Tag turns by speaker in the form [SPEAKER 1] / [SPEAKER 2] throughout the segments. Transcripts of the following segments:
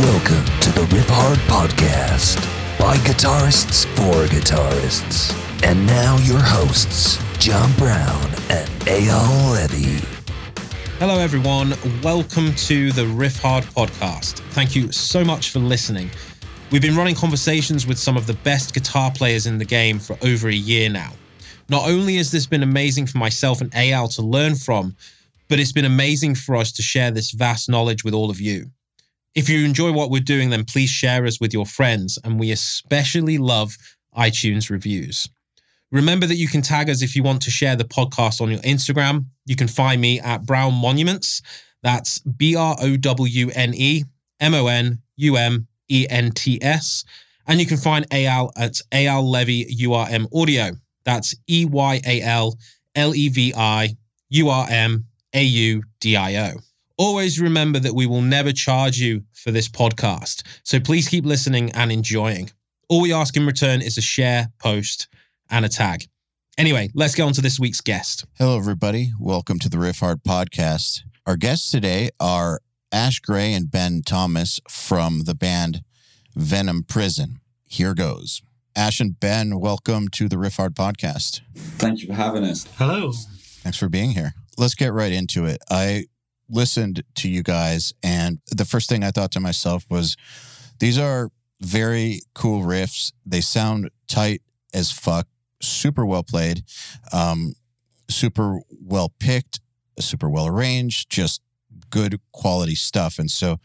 [SPEAKER 1] Welcome to the Riffhard Podcast by guitarists for guitarists. And now your hosts, John Browne and Eyal Levi.
[SPEAKER 2] Hello, everyone. Welcome to the Riffhard podcast. Thank you so much for listening. We've been running conversations with some of the best guitar players in the game for over a year now. Not only has this been amazing for myself and Eyal to learn from, but it's been amazing for us to share this vast knowledge with all of you. If you enjoy what we're doing, then please share us with your friends, and we especially love iTunes reviews. Remember that you can tag us if you want to share the podcast on your Instagram. You can find me at Browne Monuments. That's B R O W N E M O N U M E N T S. And you can find Eyal at Eyal Levi URM Audio. That's E Y A L L E V I U R M A U D I O. Always remember that we will never charge you for this podcast. So please keep listening and enjoying. All we ask in return is a share, post, and a tag. Anyway, let's get on to this week's guest.
[SPEAKER 3] Hello, everybody. Welcome to the Riffhard podcast. Our guests today are Ash Gray and Ben Thomas from the band Venom Prison. Here goes. Ash and Ben, welcome to the Riffhard podcast.
[SPEAKER 4] Thank you for having us.
[SPEAKER 5] Hello.
[SPEAKER 3] Thanks for being here. Let's get right into it. I listened to you guys, and the first thing I thought to myself was, these are very cool riffs. They sound tight as fuck, super well played, um, super well picked, super well arranged, just good quality stuff. And so,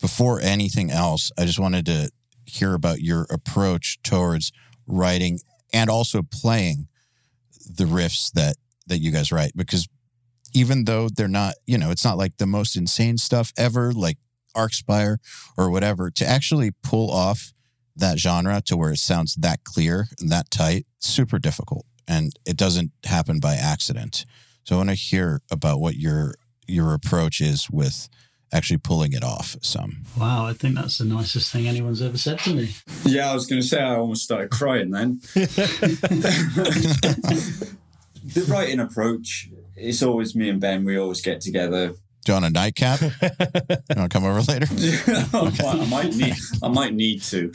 [SPEAKER 3] before anything else, I just wanted to hear about your approach towards writing and also playing the riffs that that you guys write because even though they're not, you know, it's not like the most insane stuff ever, like Archspire or whatever, to actually pull off that genre to where it sounds that clear and that tight, super difficult. And it doesn't happen by accident. So I want to hear about what your your approach is with actually pulling it off some.
[SPEAKER 5] Wow, I think that's the nicest thing anyone's ever said to me.
[SPEAKER 4] Yeah, I was going to say I almost started crying then. the writing approach, it's always me and Ben, we always get together.
[SPEAKER 3] Do you want a nightcap? you want to come over later?
[SPEAKER 4] I might need I might need to.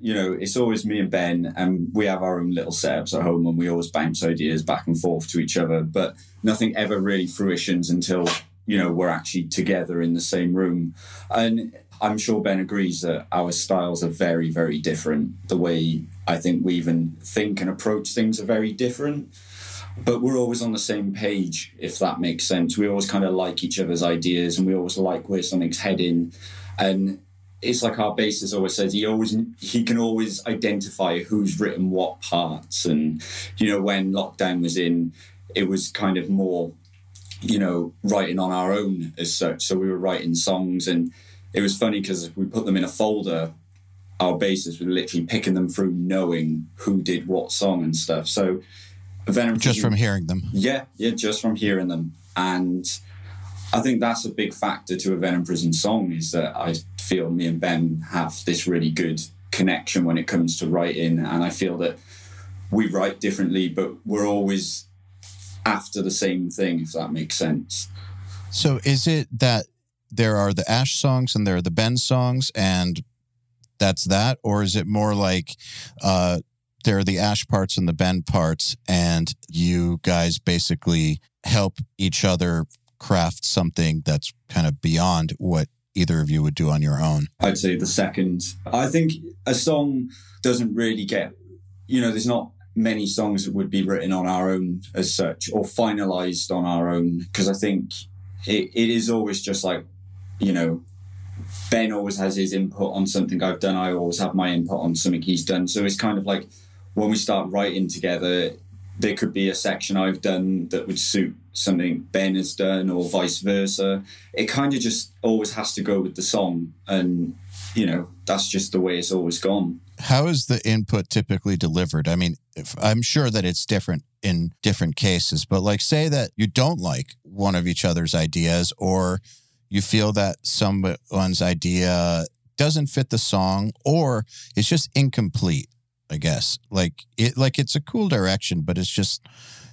[SPEAKER 4] you know, it's always me and Ben, and we have our own little setups at home, and we always bounce ideas back and forth to each other. But nothing ever really fruitions until you know we're actually together in the same room. And I'm sure Ben agrees that our styles are very, very different. The way I think we even think and approach things are very different. But we're always on the same page, if that makes sense. We always kind of like each other's ideas, and we always like where something's heading. And it's like our bassist always says he always he can always identify who's written what parts and you know when lockdown was in it was kind of more you know writing on our own as such so we were writing songs and it was funny because we put them in a folder our bassist was literally picking them through knowing who did what song and stuff so Venom
[SPEAKER 3] Just from hearing them.
[SPEAKER 4] yeah yeah just from hearing them and I think that's a big factor to a Venom Prison song is that I feel me and Ben have this really good connection when it comes to writing, and I feel that we write differently, but we're always after the same thing, if that makes sense.
[SPEAKER 3] So is it that there are the Ash songs and there are the Ben songs and that's that? Or is it more like uh, there are the Ash parts and the Ben parts and you guys basically help each other craft something that's kind of beyond what either of you would do on your own?
[SPEAKER 4] I'd say the second. I think a song doesn't really get, you know, there's not many songs that would be written on our own as such or finalized on our own because I think it, it is always just like, you know, Ben always has his input on something I've done. I always have my input on something he's done. So it's kind of like when we start writing together, there could be a section I've done that would suit something Ben has done or vice versa. It kind of just always has to go with the song. And, you know, that's just the way it's always gone.
[SPEAKER 3] How is the input typically delivered? I mean, if, I'm sure that it's different in different cases, but like say that you don't like one of each other's ideas or you feel that someone's idea doesn't fit the song or it's just incomplete, I guess. Like it like it's a cool direction, but it's just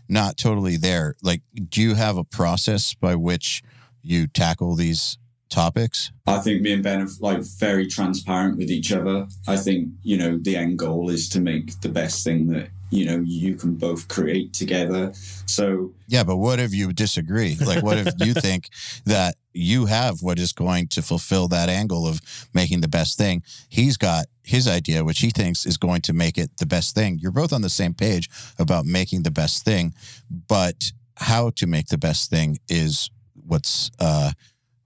[SPEAKER 3] not totally there. Like do you have a process by which you tackle these topics?
[SPEAKER 4] I think me and Ben are like very transparent with each other. I think, you know, the end goal is to make the best thing that, you know, you can both create together. So,
[SPEAKER 3] Yeah, but what if you disagree? Like, what if you think that you have what is going to fulfill that angle of making the best thing? He's got his idea, which he thinks is going to make it the best thing. You're both on the same page about making the best thing, but how to make the best thing is what's uh,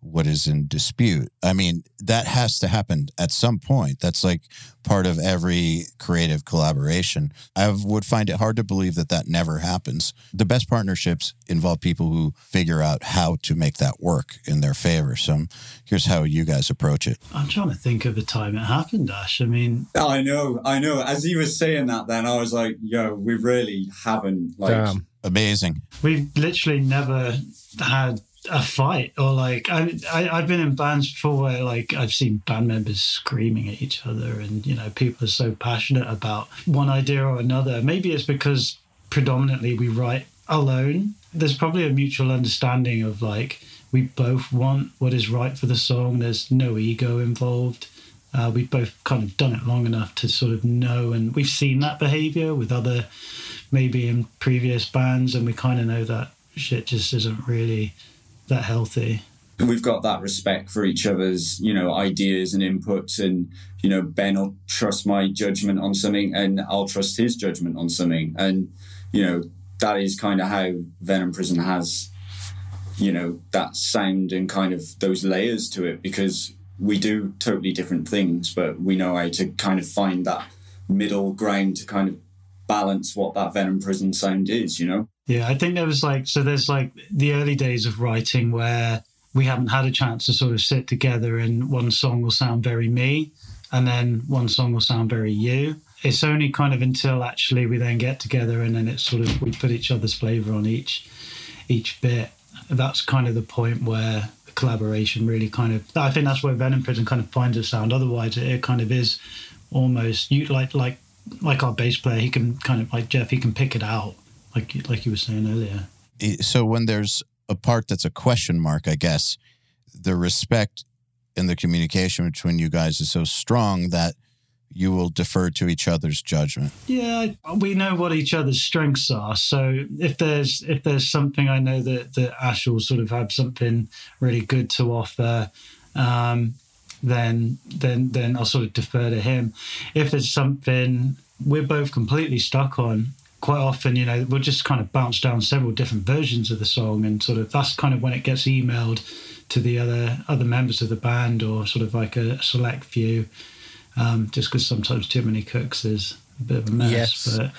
[SPEAKER 3] what is in dispute. I mean, that has to happen at some point. That's like part of every creative collaboration. I would find it hard to believe that that never happens. The best partnerships involve people who figure out how to make that work in their favor. So here's how you guys approach it.
[SPEAKER 5] I'm trying to think of a time it happened, Ash. I mean, oh,
[SPEAKER 4] I know, I know. As he was saying that, then I was like, yo, we really haven't, like,
[SPEAKER 6] Damn.
[SPEAKER 3] Amazing.
[SPEAKER 5] we've literally never had a fight or like I, I I've been in bands before where like I've seen band members screaming at each other and you know people are so passionate about one idea or another. Maybe it's because predominantly we write alone. There's probably a mutual understanding of like we both want what is right for the song. There's no ego involved. Uh, we've both kind of done it long enough to sort of know, and we've seen that behavior with other, maybe in previous bands, and we kind of know that shit just isn't really that healthy.
[SPEAKER 4] we've got that respect for each other's you know ideas and inputs and you know ben will trust my judgment on something and i'll trust his judgment on something and you know that is kind of how venom prison has you know that sound and kind of those layers to it because we do totally different things but we know how to kind of find that middle ground to kind of balance what that venom prison sound is you know
[SPEAKER 5] Yeah, I think there was like so there's like the early days of writing where we haven't had a chance to sort of sit together and one song will sound very me and then one song will sound very you. It's only kind of until actually we then get together and then it's sort of we put each other's flavour on each each bit. That's kind of the point where the collaboration really kind of I think that's where Venom Prison kind of finds its sound. Otherwise it, it kind of is almost you like like like our bass player, he can kind of like Jeff, he can pick it out like like you were saying earlier.
[SPEAKER 3] So when there's a part that's a question mark, I guess the respect and the communication between you guys is so strong that you will defer to each other's judgment.
[SPEAKER 5] Yeah, we know what each other's strengths are. So if there's if there's something I know that that Ash will sort of have something really good to offer, um, then then then I'll sort of defer to him. If there's something we're both completely stuck on, quite often, you know, we'll just kind of bounce down several different versions of the song, and sort of that's kind of when it gets emailed to the other other members of the band or sort of like a select few. Um, just because sometimes too many cooks is a bit of a mess.
[SPEAKER 6] Yes.
[SPEAKER 5] But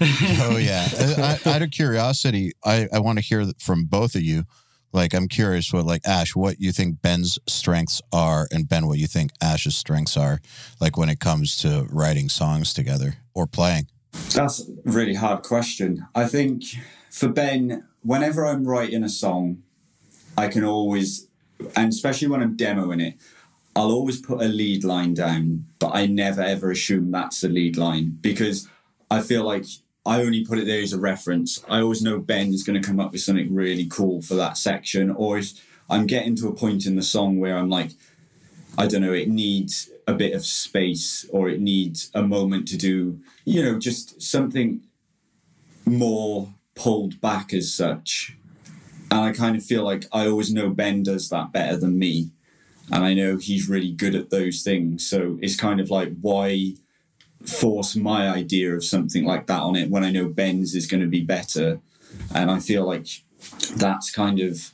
[SPEAKER 3] Oh yeah. I, I, out of curiosity, I, I want to hear from both of you. Like, I'm curious what, like Ash, what you think Ben's strengths are, and Ben, what you think Ash's strengths are, like when it comes to writing songs together or playing.
[SPEAKER 4] That's a really hard question. I think for Ben, whenever I'm writing a song, I can always, and especially when I'm demoing it, I'll always put a lead line down, but I never ever assume that's the lead line because I feel like I only put it there as a reference. I always know Ben is going to come up with something really cool for that section, or if I'm getting to a point in the song where I'm like, I don't know, it needs a bit of space or it needs a moment to do, you know, just something more pulled back as such. And I kind of feel like I always know Ben does that better than me. And I know he's really good at those things. So it's kind of like, why force my idea of something like that on it when I know Ben's is going to be better? And I feel like that's kind of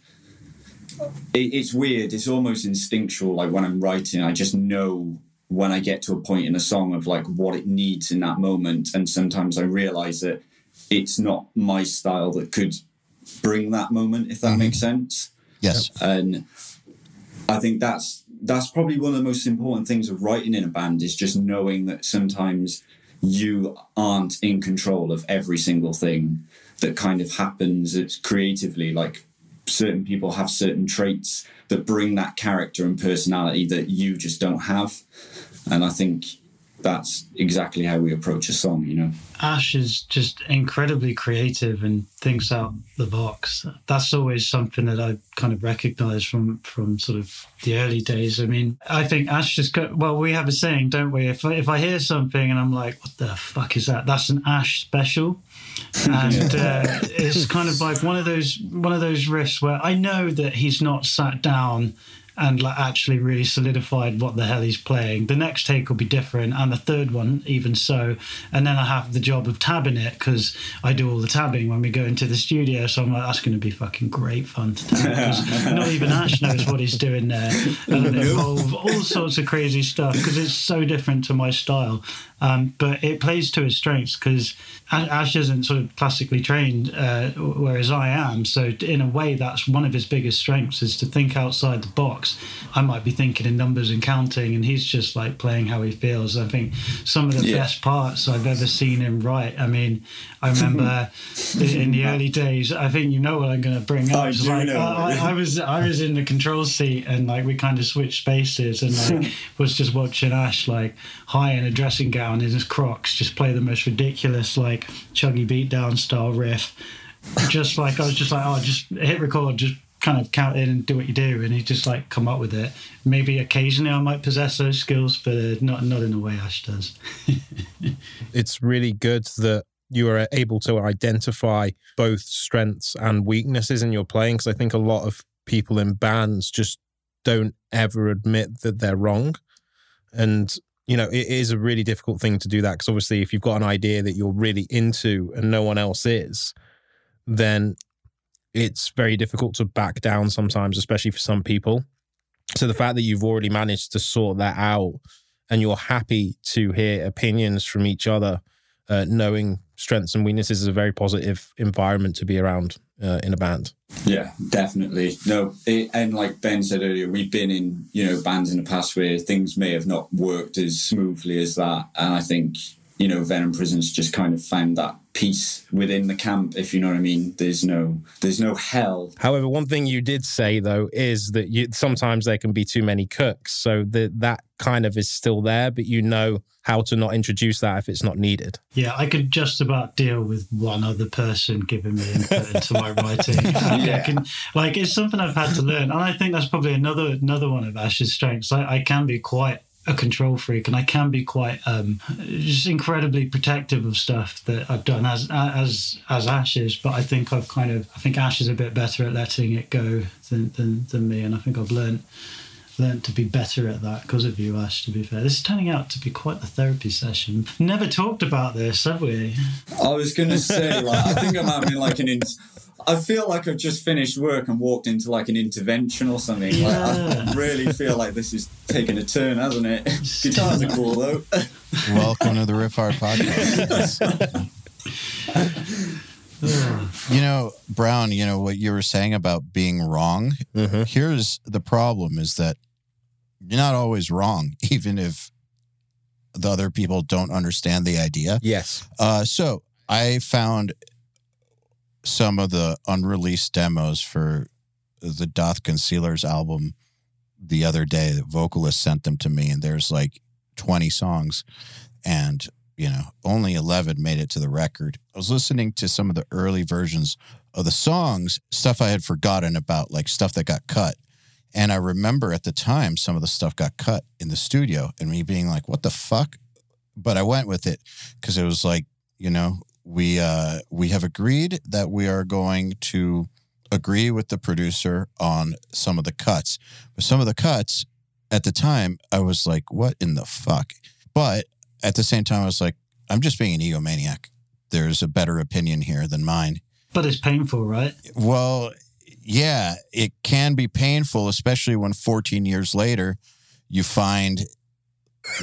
[SPEAKER 4] it, it's weird. It's almost instinctual. Like when I'm writing, I just know when I get to a point in a song of like what it needs in that moment. And sometimes I realize that it's not my style that could bring that moment, if that mm-hmm. makes sense.
[SPEAKER 3] Yes.
[SPEAKER 4] And I think that's that's probably one of the most important things of writing in a band is just knowing that sometimes you aren't in control of every single thing that kind of happens it's creatively like certain people have certain traits that bring that character and personality that you just don't have. And i think that's exactly how we approach a song, you know.
[SPEAKER 5] Ash is just incredibly creative and thinks out the box. That's always something that I kind of recognize from from sort of the early days. I mean, I think Ash just got well. We have a saying, don't we? If I, if I hear something and I'm like, "What the fuck is that?" That's an Ash special, and uh, it's kind of like one of those one of those riffs where I know that he's not sat down and like actually really solidified what the hell he's playing. The next take will be different, and the third one even so. And then I have the job of tabbing it because I do all the tabbing when we go into the studio. So I'm like, that's going to be fucking great fun to tab. 'cause not even Ash knows what he's doing there, and involve all sorts of crazy stuff because it's so different to my style. Um, but it plays to his strengths because Ash isn't sort of classically trained, uh, whereas I am. So in a way, that's one of his biggest strengths is to think outside the box. I might be thinking in numbers and counting, and he's just like playing how he feels. I think some of the
[SPEAKER 4] Yeah.
[SPEAKER 5] best parts I've ever seen him write. I mean, I remember in the early days. I think you know what I'm going to bring up.
[SPEAKER 4] I do
[SPEAKER 5] like,
[SPEAKER 4] know.
[SPEAKER 5] I, I, I was I was in the control seat, and like we kind of switched spaces, and like was just watching Ash like high in a dressing gown in his Crocs, just play the most ridiculous like chuggy beatdown style riff. Just like I was just like, oh, just hit record, just kind of count in and do what you do, and you just like come up with it. Maybe occasionally I might possess those skills, but not not in the way Ash does.
[SPEAKER 2] it's really good that you are able to identify both strengths and weaknesses in your playing because I think a lot of people in bands just don't ever admit that they're wrong. And, you know, it is a really difficult thing to do that because obviously, if you've got an idea that you're really into and no one else is, then it's very difficult to back down sometimes, especially for some people. So the fact that you've already managed to sort that out and you're happy to hear opinions from each other, uh, knowing strengths and weaknesses is a very positive environment to be around uh, in a band.
[SPEAKER 4] Yeah, definitely. No, it, and like Ben said earlier, we've been in you know bands in the past where things may have not worked as smoothly as that, and I think you know Venom Prisons just kind of found that peace within the camp. If you know what I mean, there's no there's no hell.
[SPEAKER 2] However, one thing you did say though is that you sometimes there can be too many cooks, so that that kind of is still there, but you know how to not introduce that if it's not needed.
[SPEAKER 5] Yeah, I could just about deal with one other person giving me input into my writing. I
[SPEAKER 4] Yeah.
[SPEAKER 5] can, like it's something I've had to learn, and I think that's probably another another one of Ash's strengths. I, I can be quite a control freak, and I can be quite um, just incredibly protective of stuff that I've done as as as Ash is. But I think I've kind of I think Ash is a bit better at letting it go than than, than me, and I think I've learned learned to be better at that because of you, Ash. To be fair, this is turning out to be quite the therapy session. Never talked about this, have we?
[SPEAKER 4] I was gonna say, like, I think I'm having like an. In- I feel like I've just finished work and walked into like an intervention or something. Like, I
[SPEAKER 5] Yeah.
[SPEAKER 4] really feel like this is taking a turn, hasn't it? Guitars are cool though.
[SPEAKER 3] Welcome to the Riffhard podcast. you know, Browne, you know what you were saying about being wrong.
[SPEAKER 2] Mm-hmm.
[SPEAKER 3] Here's the problem is that you're not always wrong, even if the other people don't understand the idea.
[SPEAKER 2] Yes.
[SPEAKER 3] Uh, so I found some of the unreleased demos for the Daath Concealers album the other day. The vocalist sent them to me, and there's like 20 songs, and you know, only 11 made it to the record. I was listening to some of the early versions of the songs, stuff I had forgotten about, like stuff that got cut. And I remember at the time some of the stuff got cut in the studio, and me being like, "What the fuck?" But I went with it because it was like, you know, we uh, we have agreed that we are going to agree with the producer on some of the cuts. But some of the cuts at the time, I was like, "What in the fuck?" But at the same time, I was like, "I'm just being an egomaniac. There's a better opinion here than mine."
[SPEAKER 5] But it's painful, right?
[SPEAKER 3] Well, yeah, it can be painful, especially when 14 years later you find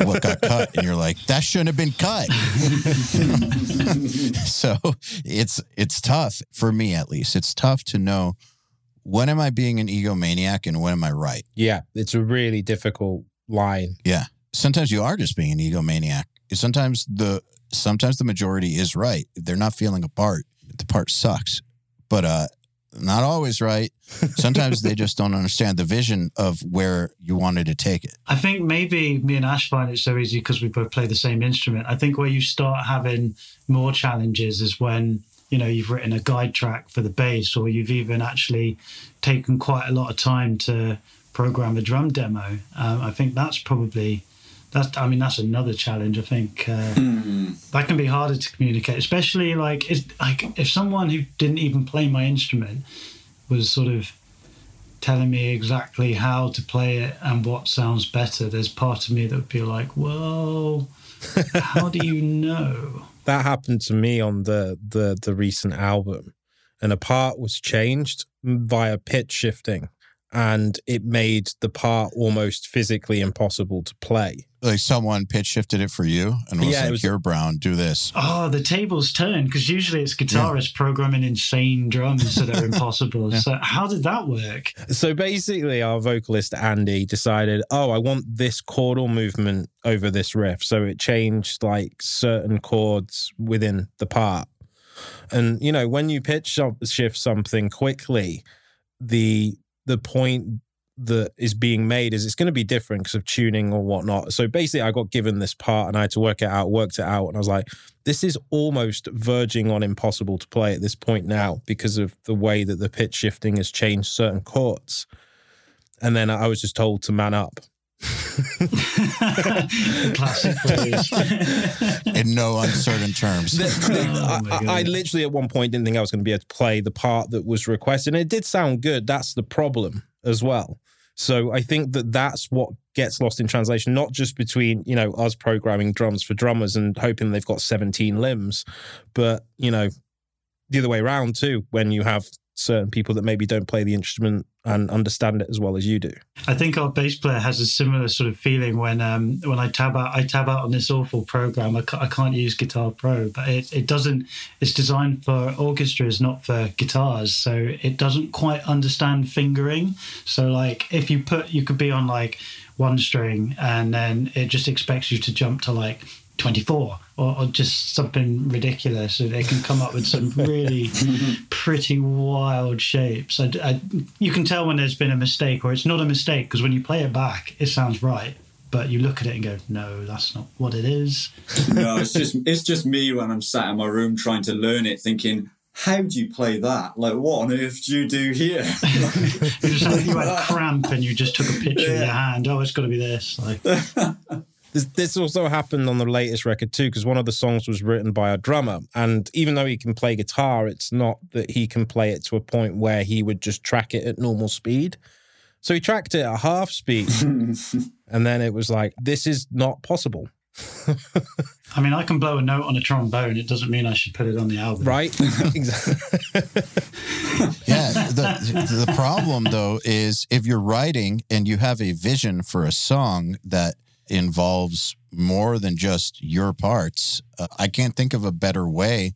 [SPEAKER 3] what got cut and you're like, that shouldn't have been cut. so it's it's tough for me at least. It's tough to know when am I being an egomaniac and when am I right?
[SPEAKER 2] Yeah. It's a really difficult line. Yeah.
[SPEAKER 3] Sometimes you are just being an egomaniac. Sometimes the sometimes the majority is right. They're not feeling a part. The part sucks. But uh Not always right. Sometimes they just don't understand the vision of where you wanted to take it.
[SPEAKER 5] I think maybe me and Ash find it so easy because we both play the same instrument. I think where you start having more challenges is when you know you've written a guide track for the bass, or you've even actually taken quite a lot of time to program a drum demo. Um, I think that's probably that's I mean that's another challenge. I think uh, that can be harder to communicate, especially like if, like if someone who didn't even play my instrument was sort of telling me exactly how to play it and what sounds better. There's part of me that would be like, well, how do you know?
[SPEAKER 2] That happened to me on the the the recent album, and a part was changed via pitch shifting, and it made the part almost physically impossible to play.
[SPEAKER 3] Like someone pitch shifted it for you and was
[SPEAKER 2] Yeah, it
[SPEAKER 3] like,
[SPEAKER 2] was-
[SPEAKER 3] "Here, Browne, do this."
[SPEAKER 5] Oh, the tables turned because usually it's guitarists programming insane drums that are impossible. So how did that work?
[SPEAKER 2] So basically, our vocalist Andy decided, oh, I want this chordal movement over this riff. So it changed like certain chords within the part. And you know, when you pitch shift something quickly, the the point that is being made is it's going to be different because of tuning or whatnot. So basically, I got given this part and I had to work it out, worked it out, and I was like, this is almost verging on impossible to play at this point now because of the way that the pitch shifting has changed certain chords. And then I was just told to man up.
[SPEAKER 5] Classic phrase.
[SPEAKER 3] In no uncertain terms.
[SPEAKER 2] The- the-
[SPEAKER 5] Oh
[SPEAKER 2] I, I- I literally at one point didn't think I was going to be able to play the part that was requested. And it did sound good. That's the problem as well. So I think that that's what gets lost in translation, not just between, you know, us programming drums for drummers and hoping they've got 17 limbs, but, you know, the other way around too, when you have certain people that maybe don't play the instrument and understand it as well as you do.
[SPEAKER 5] I think our bass player has a similar sort of feeling when um, when I tab out I tab out on this awful program. I, ca- I can't use Guitar Pro, but it, it doesn't. It's designed for orchestras, not for guitars, so it doesn't quite understand fingering. So like if you put you could be on like one string and then it just expects you to jump to like 24 or, or just something ridiculous so they can come up with some really pretty wild shapes. I, I- you can tell when there's been a mistake or it's not a mistake because when you play it back it sounds right but you look at it and go no that's not what it is.
[SPEAKER 4] No, it's just it's just me when I'm sat in my room trying to learn it, thinking, how do you play that? Like, what on earth do you do here?
[SPEAKER 5] you just had, you had cramp and you just took a picture of your hand. Oh it's got to be this like
[SPEAKER 2] This, this also happened on the latest record too, because one of the songs was written by a drummer. And even though he can play guitar, it's not that he can play it to a point where he would just track it at normal speed. So he tracked it at half speed. and then it was like, this is not possible.
[SPEAKER 5] I mean I can blow a note on a trombone it doesn't mean I should put it on the album
[SPEAKER 2] Right? exactly.
[SPEAKER 3] Yeah. The, the problem, though, is if you're writing and you have a vision for a song that involves more than just your parts, uh, I can't think of a better way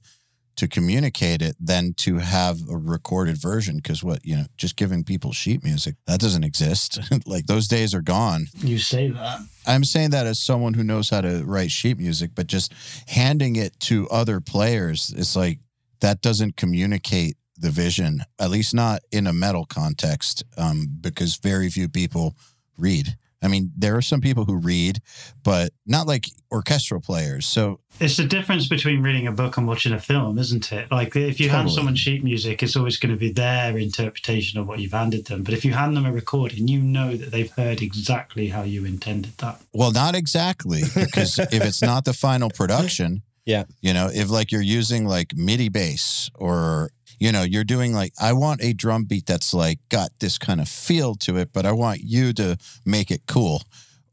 [SPEAKER 3] to communicate it than to have a recorded version. Because what, you know, just giving people sheet music, that doesn't exist. like those days are gone.
[SPEAKER 5] you say that
[SPEAKER 3] I'm saying that as someone who knows how to write sheet music, but just handing it to other players, it's like that doesn't communicate the vision, at least not in a metal context, um, because very few people read. I mean, there are some people who read, but not like orchestral players. So
[SPEAKER 5] It's the difference between reading a book and watching a film, isn't it? Like if you hand someone sheet music, it's always going to be their interpretation of what you've handed them. But if you hand them a recording, you know that they've heard exactly how you intended that.
[SPEAKER 3] Well, not exactly, because if it's not the final production,
[SPEAKER 2] Yeah.
[SPEAKER 3] you know, if like you're using like MIDI bass or you know, you're doing like I want a drum beat that's like got this kind of feel to it, but I want you to make it cool.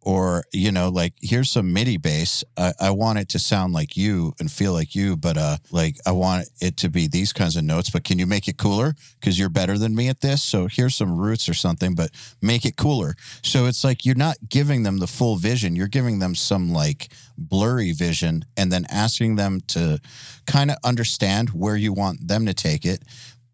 [SPEAKER 3] Or, you know, like here's some MIDI bass. I, I want it to sound like you and feel like you, but uh like I want it to be these kinds of notes, but can you make it cooler? Because you're better than me at this. So here's some roots or something, but make it cooler. So it's like you're not giving them the full vision. You're giving them some like blurry vision and then asking them to kind of understand where you want them to take it,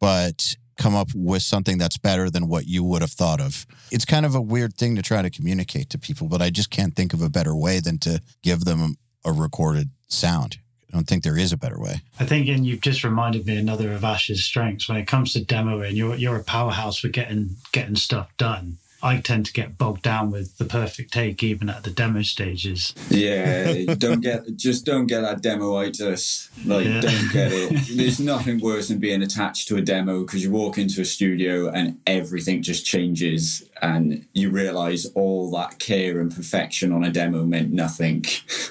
[SPEAKER 3] but come up with something that's better than what you would have thought of. It's kind of a weird thing to try to communicate to people, but I just can't think of a better way than to give them a recorded sound. I don't think there is a better way.
[SPEAKER 5] I think, and you've just reminded me another of Ash's strengths when it comes to demoing. You're you're a powerhouse for getting getting stuff done. I tend to get bogged down with the perfect take even at the demo stages.
[SPEAKER 4] Yeah, don't get just don't get that demoitis. Like,
[SPEAKER 5] Yeah.
[SPEAKER 4] don't get it. There's nothing worse than being attached to a demo because you walk into a studio and everything just changes, and you realize all that care and perfection on a demo meant nothing.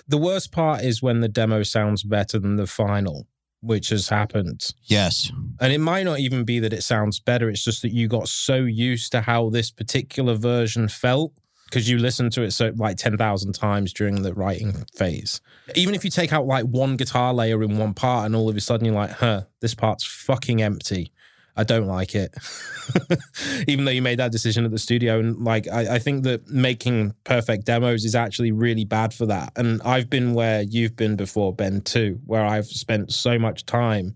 [SPEAKER 2] The worst part is when the demo sounds better than the final, which has happened.
[SPEAKER 3] Yes.
[SPEAKER 2] And it might not even be that it sounds better. It's just that you got so used to how this particular version felt because you listened to it so like 10,000 times during the writing phase. Even if you take out like one guitar layer in one part and all of a sudden you're like, huh, this part's fucking empty. I don't like it. Even though you made that decision at the studio. And like, I, I think that making perfect demos is actually really bad for that. And I've been where you've been before, Ben, too, where I've spent so much time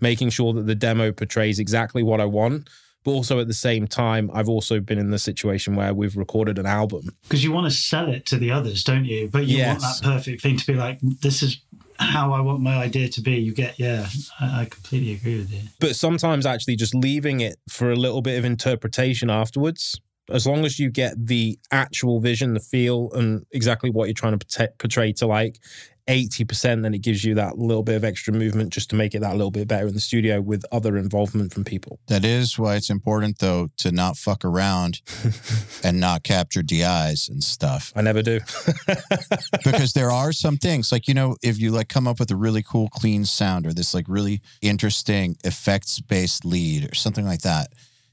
[SPEAKER 2] making sure that the demo portrays exactly what I want. But also at the same time, I've also been in the situation where we've recorded an album.
[SPEAKER 5] Because you want to sell it to the others, don't you? But you want that perfect thing to be like, this is how I want my idea to be. You get, yeah, I, I completely agree with you.
[SPEAKER 2] But sometimes actually just leaving it for a little bit of interpretation afterwards, as long as you get the actual vision, the feel, and exactly what you're trying to portray- portray to like 80%, then it gives you that little bit of extra movement just to make it that little bit better in the studio with other involvement from people.
[SPEAKER 3] That is why it's important, though, to not fuck around and not capture DIs and stuff.
[SPEAKER 2] I never do.
[SPEAKER 3] because there are some things like you know if you like come up with a really cool clean sound or this like really interesting effects based lead or something like that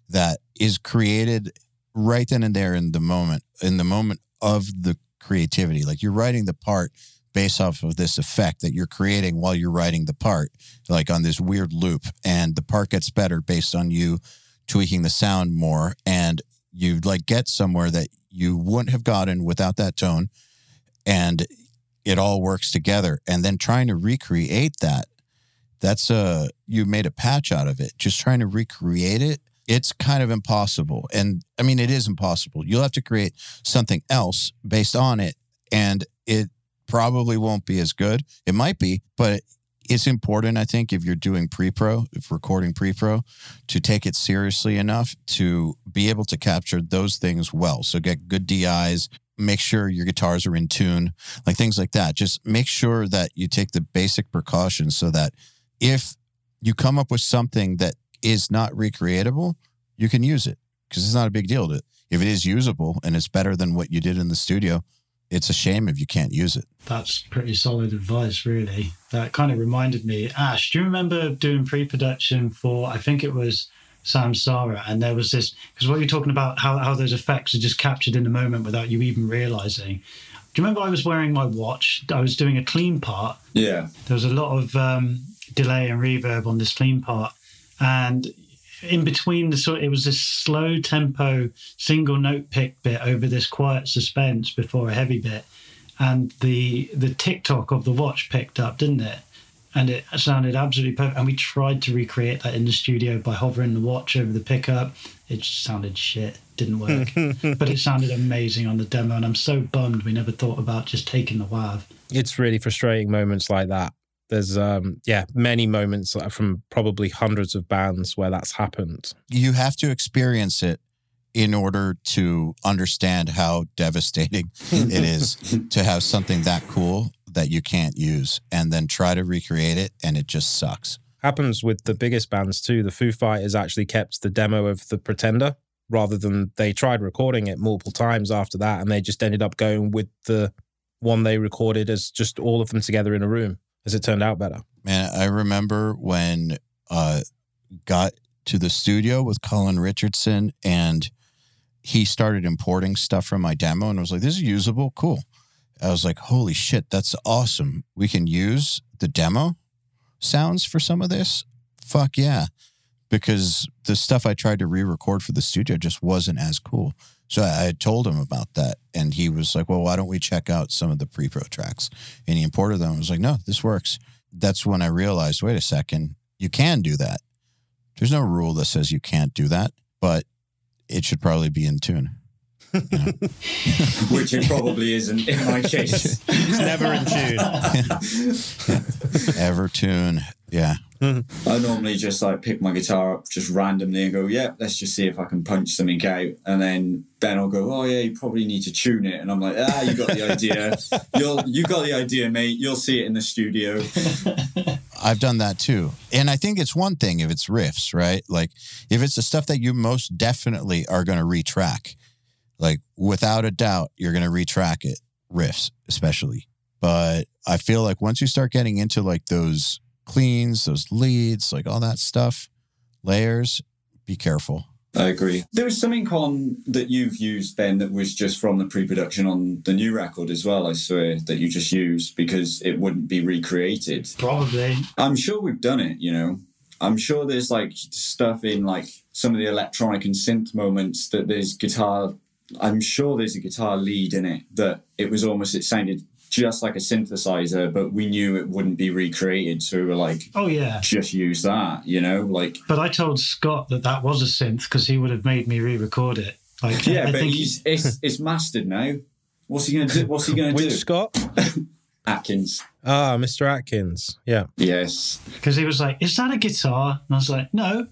[SPEAKER 3] that is created right then and there in the moment in the moment of the creativity like you're writing the part based off of this effect that you're creating while you're writing the part like on this weird loop. And the part gets better based on you tweaking the sound more. And you like get somewhere that you wouldn't have gotten without that tone. And it all works together. And then trying to recreate that that's a you made a patch out of it. Just trying to recreate it it's kind of impossible. And i mean it is impossible. You'll have to create something else based on it. And it probably won't be as good it might be but it's important i think if you're doing pre-pro if recording pre-pro to take it seriously enough to be able to capture those things well so get good DIs make sure your guitars are in tune, like things like that. Just make sure that you take the basic precautions so that if you come up with something that is not recreatable, you can use it because it's not a big deal to if it is usable and it's better than what you did in the studio, it's a shame if you can't use it.
[SPEAKER 5] That's pretty solid advice, really. That kind of reminded me, Ash, do you remember doing pre production for, I think it was Samsara, and there was this, because what you're talking about, how, how those effects are just captured in the moment without you even realizing. Do you remember I was wearing my watch? I was doing a clean part.
[SPEAKER 4] Yeah.
[SPEAKER 5] There was a lot of um, delay and reverb on this clean part. And in between the sort, it was this slow tempo single note pick bit over this quiet suspense before a heavy bit, and the the tick tock of the watch picked up, didn't it? And it sounded absolutely perfect. And we tried to recreate that in the studio by hovering the watch over the pickup. It just sounded shit. Didn't work. but it sounded amazing on the demo. And I'm so bummed we never thought about just taking the WAV.
[SPEAKER 2] it's really frustrating moments like that. There's, um, yeah, many moments from probably hundreds of bands where that's happened.
[SPEAKER 3] You have to experience it in order to understand how devastating it is to have something that cool that you can't use and then try to recreate it and it just sucks.
[SPEAKER 2] happens with the biggest bands too. The Foo Fighters actually kept the demo of the Pretender rather than they tried recording it multiple times after that, and they just ended up going with the one they recorded as just all of them together in a room, as it turned out better.
[SPEAKER 3] Man, I remember when uh got to the studio with Colin Richardson and he started importing stuff from my demo and I was like, this is usable, cool. I was like, holy shit, that's awesome. We can use the demo sounds for some of this. Fuck yeah. Because the stuff I tried to re-record for the studio just wasn't as cool. So I I told him about that, and he was like, "Well, why don't we check out some of the pre-pro tracks?" And he imported them. I was like, "No, this works." That's when I realized, wait a second, you can do that. There's no rule that says you can't do that, but it should probably be in tune.
[SPEAKER 4] Which it probably isn't in my case.
[SPEAKER 2] It's never in tune.
[SPEAKER 3] Ever tune, Yeah.
[SPEAKER 4] I normally just like pick my guitar up just randomly and go, yeah, let's just see if I can punch something out. And then Ben will go, oh yeah, you probably need to tune it. And I'm like, ah, you got the idea. You'll you got the idea, mate. You'll see it in the studio.
[SPEAKER 3] I've done that too. And I think it's one thing if it's riffs, right? Like if it's the stuff that you most definitely are going to retrack, like without a doubt, you're going to retrack it, riffs especially. But I feel like once you start getting into like those cleans, those leads, like all that stuff, layers, be careful.
[SPEAKER 4] I agree. There was something on that you've used, Ben, that was just from the pre-production on the new record as well. I swear that you just used because it wouldn't be recreated.
[SPEAKER 5] Probably.
[SPEAKER 4] I'm sure we've done it. You know, I'm sure there's like stuff in like some of the electronic and synth moments that there's guitar. I'm sure there's a guitar lead in it that it was almost it sounded just like a synthesizer, but we knew it wouldn't be recreated, so we were like,
[SPEAKER 5] Oh yeah.
[SPEAKER 4] just use that. You know, like
[SPEAKER 5] But I told Scott that that was a synth because he would have made me re-record it. Like
[SPEAKER 4] yeah,
[SPEAKER 5] I
[SPEAKER 4] but
[SPEAKER 5] think
[SPEAKER 4] he's it's it's mastered now. What's he gonna do? What's he gonna
[SPEAKER 6] Which
[SPEAKER 4] do?
[SPEAKER 6] Scott?
[SPEAKER 4] Atkins.
[SPEAKER 6] Ah, Mr. Atkins. Yeah.
[SPEAKER 4] Yes.
[SPEAKER 5] because he was like, "Is that a guitar?" And I was like, "No."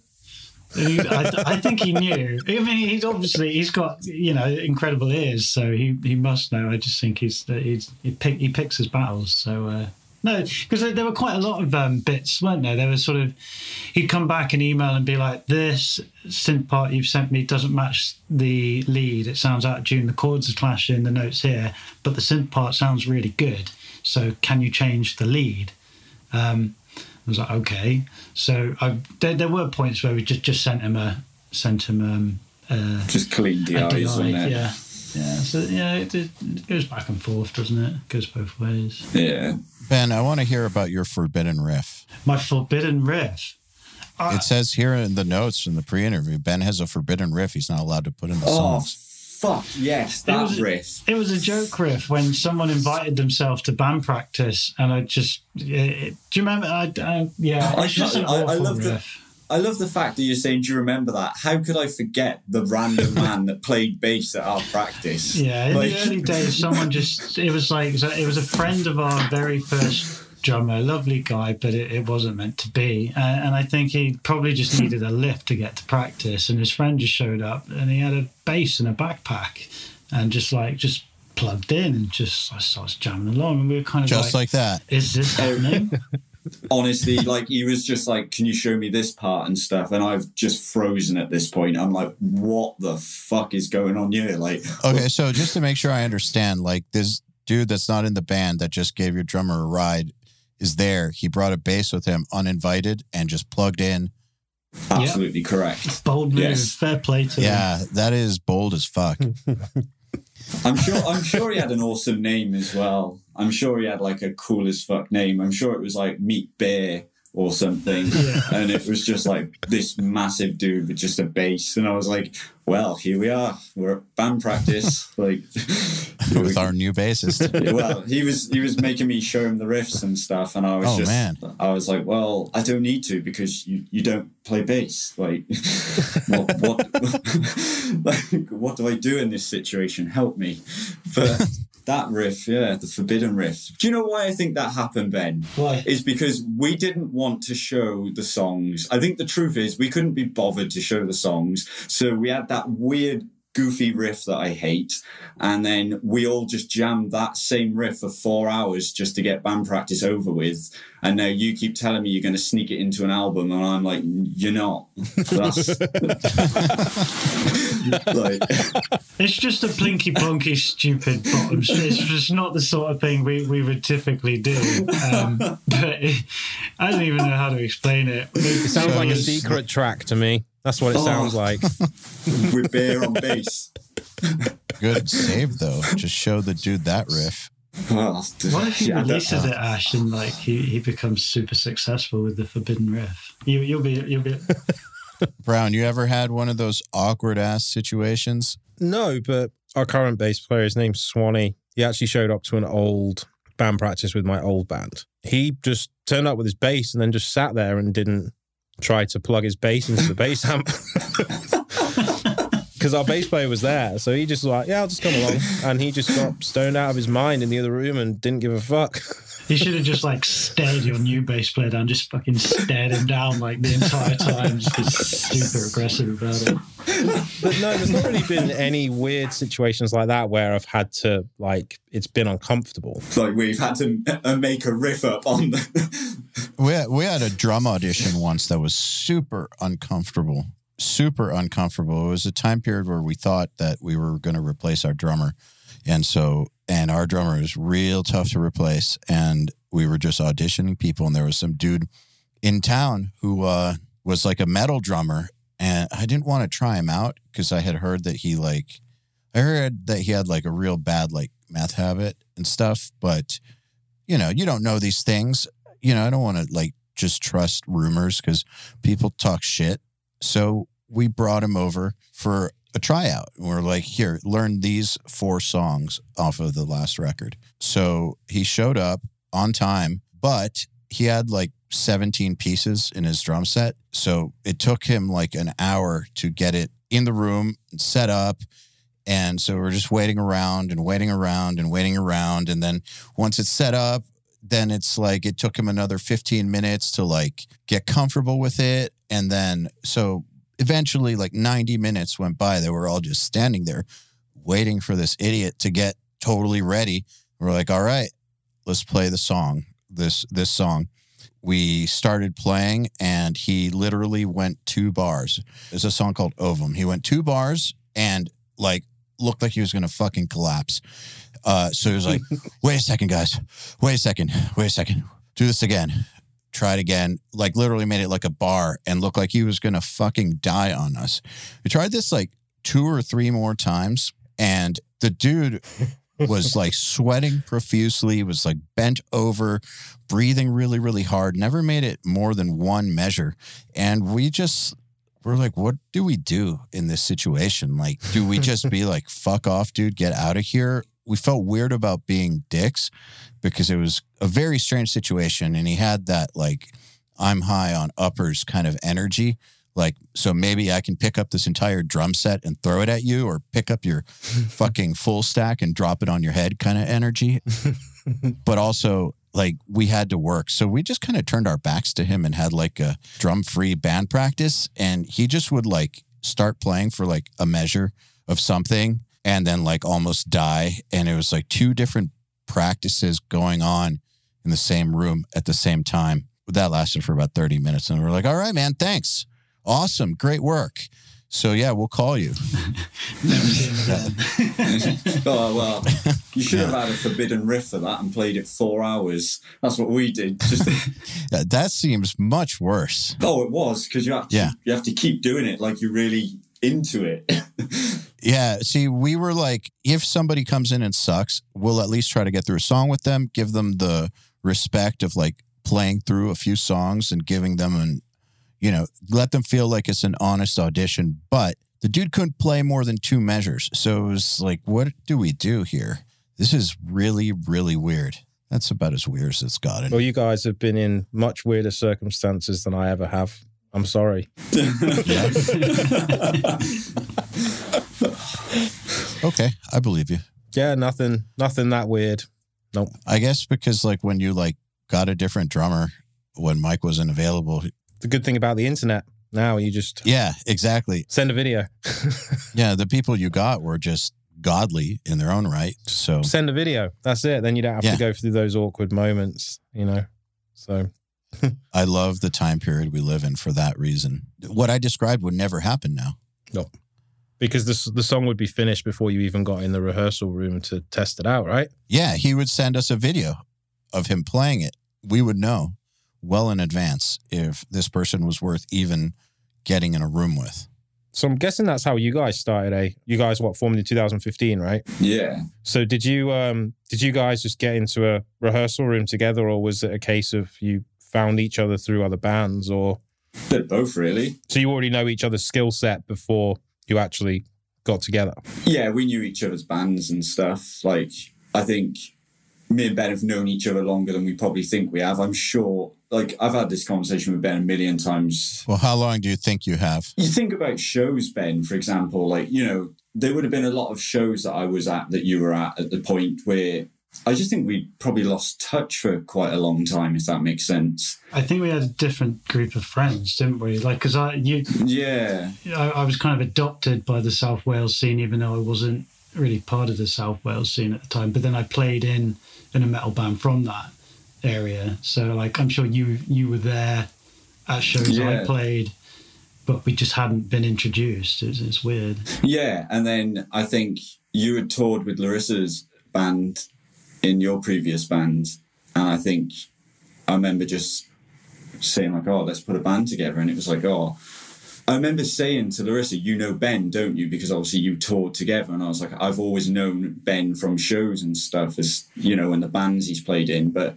[SPEAKER 5] He- I, I think he knew. I mean, he's obviously he's got you know incredible ears, so he, he must know. I just think he's he's he, pick, he picks his battles. So uh, no, because there, there were quite a lot of um, bits, weren't there? There was sort of he'd come back and email and be like, "This synth part you've sent me doesn't match the lead. It sounds out of tune. The chords are clashing. The notes here, but the synth part sounds really good. So can you change the lead?" Um, I was like, okay. So I, there, there were points where we just, just sent him a sent him um, uh,
[SPEAKER 4] Just clean
[SPEAKER 5] a
[SPEAKER 4] DIs on
[SPEAKER 5] DI, yeah, yeah. So yeah, it, it goes back and forth, doesn't it? It goes both ways.
[SPEAKER 4] Yeah.
[SPEAKER 3] Ben, I want to hear about your forbidden riff.
[SPEAKER 5] My forbidden riff. Uh,
[SPEAKER 3] It says here in the notes in the pre-interview, Ben has a forbidden riff he's not allowed to put in the
[SPEAKER 4] Oh
[SPEAKER 3] songs.
[SPEAKER 4] Fuck yes,
[SPEAKER 5] It
[SPEAKER 4] that
[SPEAKER 5] was-
[SPEAKER 4] riff.
[SPEAKER 5] It was a joke riff when someone invited themselves to band practice, and I just it, it- do you remember? I, I yeah,
[SPEAKER 4] I
[SPEAKER 5] it's just an
[SPEAKER 4] can't- I- I love the. I love the fact that you're saying, "Do you remember that?" How could I forget the random man that played bass at our practice?
[SPEAKER 5] Yeah, in
[SPEAKER 4] Like-
[SPEAKER 5] the early days, someone just it was like it was a friend of our very first drummer, lovely guy, but it, it wasn't meant to be. Uh, and I think he probably just needed a lift to get to practice, and his friend just showed up, and he had a bass in a backpack, and just like just plugged in and just I started jamming along, and we were kind of
[SPEAKER 3] Just
[SPEAKER 5] like,
[SPEAKER 3] like that.
[SPEAKER 5] "Is this happening?"
[SPEAKER 4] Honestly, like he was just like, "Can you show me this part and stuff?" And I've just frozen at this point. I'm like, "What the fuck is going on here?" Like,
[SPEAKER 3] Okay, so just to make sure I understand, like this dude that's not in the band that just gave your drummer a ride is there. He brought a bass with him uninvited and just plugged in.
[SPEAKER 4] absolutely correct.
[SPEAKER 5] Bold move,
[SPEAKER 4] Yes.
[SPEAKER 5] fair play to him.
[SPEAKER 3] Yeah, that is bold as fuck.
[SPEAKER 4] I'm sure. I'm sure he had an awesome name as well. I'm sure he had like a cool as fuck name. I'm sure it was like Meat Bear or something,
[SPEAKER 5] Yeah.
[SPEAKER 4] and it was just like this massive dude with just a bass. And I was like, "Well, here we are. We're at band practice." like,
[SPEAKER 3] with our new bassist.
[SPEAKER 4] well, he was he was making me show him the riffs and stuff, and I was
[SPEAKER 3] Oh,
[SPEAKER 4] just
[SPEAKER 3] man.
[SPEAKER 4] I was like, well, I don't need to because you you don't play bass. Like, what what like what do I do in this situation? Help me. But that riff, yeah, the forbidden riff. Do you know why I think that happened, Ben?
[SPEAKER 5] Why?
[SPEAKER 4] Is because we didn't want to show the songs. I think the truth is we couldn't be bothered to show the songs, so we had that weird goofy riff that I hate. And then we all just jammed that same riff for four hours just to get band practice over with. And now you keep telling me you're going to sneak it into an album, and I'm like, you're not. That's like,
[SPEAKER 5] It's just a plinky plonky stupid bottom. It's just not the sort of thing we, we would typically do. Um, but it, I don't even know how to explain it.
[SPEAKER 6] It sounds
[SPEAKER 3] So
[SPEAKER 6] like a secret track to me. That's what it
[SPEAKER 4] Oh.
[SPEAKER 6] sounds like.
[SPEAKER 4] with bear on bass.
[SPEAKER 3] Good save though. Just show the dude that riff.
[SPEAKER 4] Well,
[SPEAKER 5] What if he
[SPEAKER 4] yeah,
[SPEAKER 5] releases it, Ash, and like he, he becomes super successful with the Forbidden Riff? You you'll be you'll be.
[SPEAKER 3] Browne, you ever had one of those awkward ass situations?
[SPEAKER 6] No, but our current bass player, his name's Swanee. He actually showed up to an old band practice with my old band. He just turned up with his bass and then just sat there and didn't try to plug his bass into the bass amp.
[SPEAKER 2] because our bass player was there. So he just was like, yeah, I'll just come along. And he just got stoned out of his mind in the other room and didn't give a fuck.
[SPEAKER 5] You should have just like stared your new bass player down, just fucking stared him down like the entire time, just be super aggressive about it.
[SPEAKER 2] But no, there's not really been any weird situations like that where I've had to like it's been uncomfortable.
[SPEAKER 4] It's like we've had to uh, make a riff up on the.
[SPEAKER 3] We had, we had a drum audition once that was super uncomfortable. Super uncomfortable. It was a time period where we thought that we were going to replace our drummer. And so, and our drummer was real tough to replace. And we were just auditioning people. And there was some dude in town who uh, was like a metal drummer. And I didn't want to try him out because I had heard that he like, I heard that he had like a real bad like meth habit and stuff. But, you know, you don't know these things you know, I don't want to like just trust rumors because people talk shit. So we brought him over for a tryout. And we're like, here, learn these four songs off of the last record. So he showed up on time, but he had like 17 pieces in his drum set. So it took him like an hour to get it in the room, and set up. And so we're just waiting around and waiting around and waiting around. And then once it's set up, then it's like it took him another 15 minutes to like get comfortable with it. And then so eventually like 90 minutes went by they were all just standing there waiting for this idiot to get totally ready. We're like all right let's play the song this this song. We started playing and he literally went two bars. There's a song called ovum. He went two bars and like looked like he was gonna fucking collapse uh, so he was like, wait a second, guys. Wait a second. Wait a second. Do this again. Try it again. Like literally made it like a bar and looked like he was going to fucking die on us. We tried this like two or three more times. And the dude was like sweating profusely, was like bent over, breathing really, really hard, never made it more than one measure. And we just, we're like, what do we do in this situation? Like, do we just be like, fuck off, dude, get out of here? We felt weird about being dicks because it was a very strange situation and he had that like I'm high on uppers kind of energy. Like, so maybe I can pick up this entire drum set and throw it at you, or pick up your fucking full stack and drop it on your head kind of energy. but also, like, we had to work. So we just kind of turned our backs to him and had like a drum free band practice. And he just would like start playing for like a measure of something and then like almost die. And it was like two different practices going on in the same room at the same time. That lasted for about 30 minutes. And we are like, all right, man, thanks. Awesome. Great work. So yeah, we'll call you.
[SPEAKER 4] oh well, you should have had a forbidden riff for that and played it four hours. That's what we did. Just
[SPEAKER 3] that seems much worse.
[SPEAKER 4] Oh, it was because you have to, yeah. you have to keep doing it like you're really into it.
[SPEAKER 3] Yeah. See, we were like, if somebody comes in and sucks, we'll at least try to get through a song with them, give them the respect of like playing through a few songs and giving them an, you know, let them feel like it's an honest audition. But the dude couldn't play more than two measures. So it was like, what do we do here? This is really, really weird. That's about as weird as it's gotten.
[SPEAKER 2] Well, you guys have been in much weirder circumstances than I ever have. I'm sorry.
[SPEAKER 3] okay, I believe you.
[SPEAKER 2] Yeah, nothing, nothing that weird. Nope.
[SPEAKER 3] I guess because like when you like got a different drummer when Mike wasn't available.
[SPEAKER 2] The good thing about the internet now, you just
[SPEAKER 3] yeah, exactly.
[SPEAKER 2] Send a video.
[SPEAKER 3] yeah, the people you got were just godly in their own right. So
[SPEAKER 2] send a video. That's it. Then you don't have yeah. to go through those awkward moments, you know. So
[SPEAKER 3] I love the time period we live in for that reason. What I described would never happen now.
[SPEAKER 2] No because the the song would be finished before you even got in the rehearsal room to test it out, right?
[SPEAKER 3] Yeah, he would send us a video of him playing it. We would know well in advance if this person was worth even getting in a room with.
[SPEAKER 2] So I'm guessing that's how you guys started. Eh? You guys what formed in 2015, right?
[SPEAKER 4] Yeah.
[SPEAKER 2] So did you um did you guys just get into a rehearsal room together, or was it a case of you found each other through other bands, or?
[SPEAKER 4] they're both really.
[SPEAKER 2] So you already know each other's skill set before you actually got together?
[SPEAKER 4] Yeah, we knew each other's bands and stuff. Like, I think me and Ben have known each other longer than we probably think we have. I'm sure, like, I've had this conversation with Ben a million times.
[SPEAKER 3] Well, how long do you think you have?
[SPEAKER 4] You think about shows, Ben, for example, like, you know, there would have been a lot of shows that I was at that you were at at the point where I just think we probably lost touch for quite a long time, if that makes sense.
[SPEAKER 5] I think we had a different group of friends, didn't we? Like, because I, you,
[SPEAKER 4] Yeah.
[SPEAKER 5] I, I was kind of adopted by the South Wales scene, even though I wasn't really part of the South Wales scene at the time. But then I played in in a metal band from that area, so like I'm sure you you were there at shows
[SPEAKER 4] Yeah.
[SPEAKER 5] I played, but we just hadn't been introduced. It's, it's weird.
[SPEAKER 4] Yeah. And then I think you had toured with Larissa's band in your previous band. And I think I remember just saying, like, oh, let's put a band together. And it was like, oh, I remember saying to Larissa, you know Ben, don't you? Because obviously you toured together. And I was like, I've always known Ben from shows and stuff, as you know, and the bands he's played in. But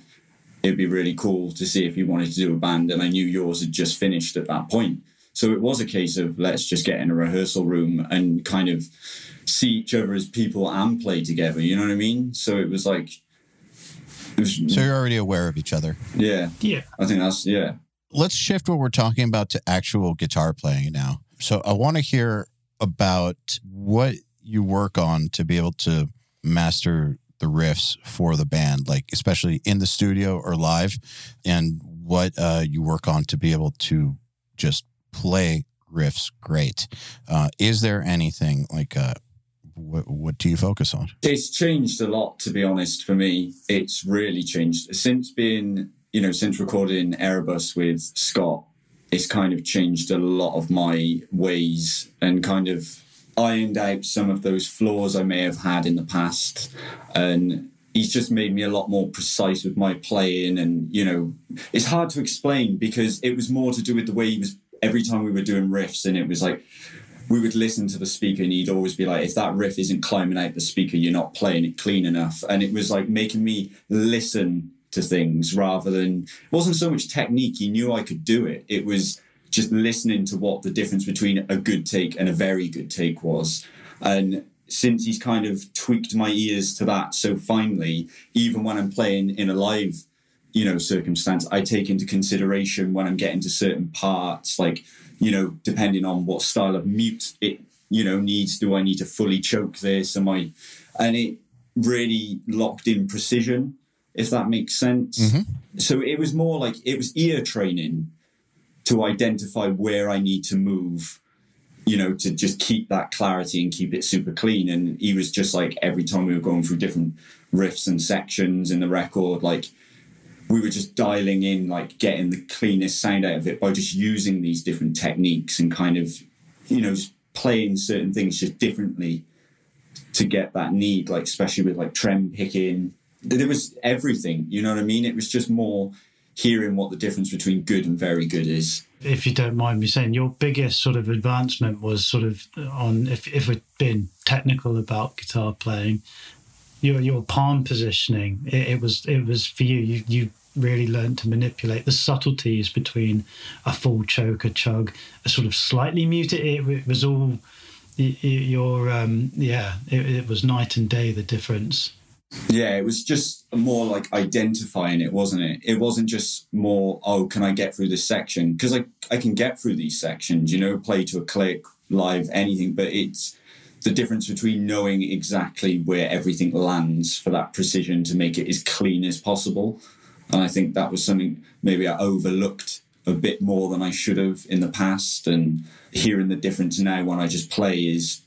[SPEAKER 4] it'd be really cool to see if he wanted to do a band. And I knew yours had just finished at that point. So it was a case of let's just get in a rehearsal room and kind of see each other as people and play together. You know what I mean? So it was like, it was,
[SPEAKER 3] So you're already aware of each other.
[SPEAKER 4] yeah,
[SPEAKER 5] Yeah,
[SPEAKER 4] I think that's, yeah.
[SPEAKER 3] Let's shift what we're talking about to actual guitar playing now. So I want to hear about what you work on to be able to master the riffs for the band, like especially in the studio or live, and what uh, you work on to be able to just play riffs great. Uh, is there anything like uh, what, what do you focus on?
[SPEAKER 4] It's changed a lot, to be honest, for me. It's really changed. Since being, you know, since recording Erebus with Scott, it's kind of changed a lot of my ways and kind of ironed out some of those flaws I may have had in the past. And he's just made me a lot more precise with my playing. And, you know, it's hard to explain because it was more to do with the way he was every time we were doing riffs and it was like, we would listen to the speaker and he'd always be like, if that riff isn't climbing out the speaker, you're not playing it clean enough. And it was like making me listen to things rather than, it wasn't so much technique. He knew I could do it. It was just listening to what the difference between a good take and a very good take was. And since he's kind of tweaked my ears to that so finely, even when I'm playing in a live you know circumstance i take into consideration when i'm getting to certain parts like you know depending on what style of mute it you know needs. Do i need to fully choke this? Am i and it really locked in precision if that makes sense.
[SPEAKER 3] Mhm.
[SPEAKER 4] so it was more like it was ear training to identify where i need to move you know to just keep that clarity and keep it super clean. And he was just like every time we were going through different riffs and sections in the record like we were just dialing in, like getting the cleanest sound out of it by just using these different techniques and kind of, you know, playing certain things just differently to get that need, like especially with like trem picking. There was everything, you know what I mean? It was just more hearing what the difference between good and very good is.
[SPEAKER 5] if you don't mind me saying, your biggest sort of advancement was sort of on if if we're being technical about guitar playing, your your palm positioning. It, it was it was for you. You you really learned to manipulate the subtleties between a full choke, a chug, a sort of slightly muted. It, it was all your um yeah. It, it was night and day the difference.
[SPEAKER 4] Yeah, it was just more like identifying it, wasn't it? It wasn't just more, oh, can I get through this section? Because I, I can get through these sections, you know, play to a click, live, anything, but it's the difference between knowing exactly where everything lands for that precision to make it as clean as possible. And I think that was something maybe I overlooked a bit more than I should have in the past. And hearing the difference now when I just play is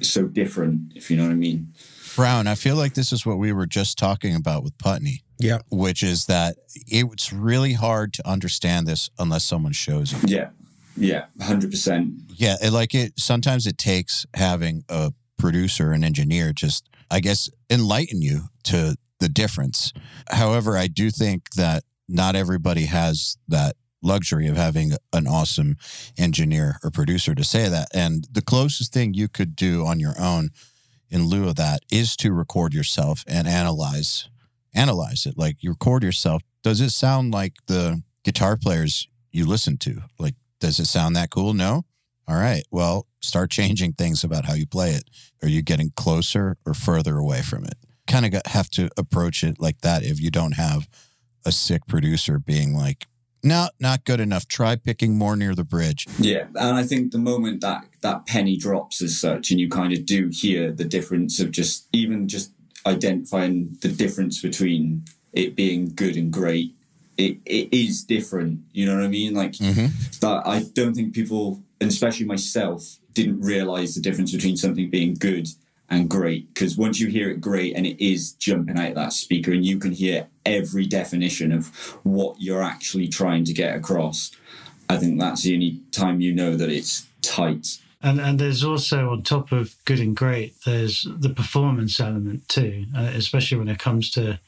[SPEAKER 4] so different, if you know what I mean.
[SPEAKER 3] Browne, I feel like this is what we were just talking about with Putney.
[SPEAKER 2] Yeah.
[SPEAKER 3] Which is that it's really hard to understand this unless someone shows you.
[SPEAKER 4] Yeah. Yeah. 100%.
[SPEAKER 3] Yeah, it, like it. Sometimes it takes having a producer, an engineer, just I guess enlighten you to the difference. However, I do think that not everybody has that luxury of having an awesome engineer or producer to say that. And the closest thing you could do on your own in lieu of that is to record yourself and analyze analyze it. Like you record yourself. Does it sound like the guitar players you listen to? Like, does it sound that cool? No. All right. Well, start changing things about how you play it. Are you getting closer or further away from it? Kind of have to approach it like that if you don't have a sick producer being like, no, not good enough. Try picking more near the bridge.
[SPEAKER 4] Yeah, and I think the moment that that penny drops as such, and you kind of do hear the difference of just even just identifying the difference between it being good and great. It, it is different, you know what I mean? Like
[SPEAKER 3] Mm-hmm.
[SPEAKER 4] that. I don't think people, and especially myself, didn't realize the difference between something being good and great. Because once you hear it great and it is jumping out that speaker, and you can hear every definition of what you're actually trying to get across, I think that's the only time you know that it's tight.
[SPEAKER 5] And and there's also on top of good and great, there's the performance element too, uh, especially when it comes to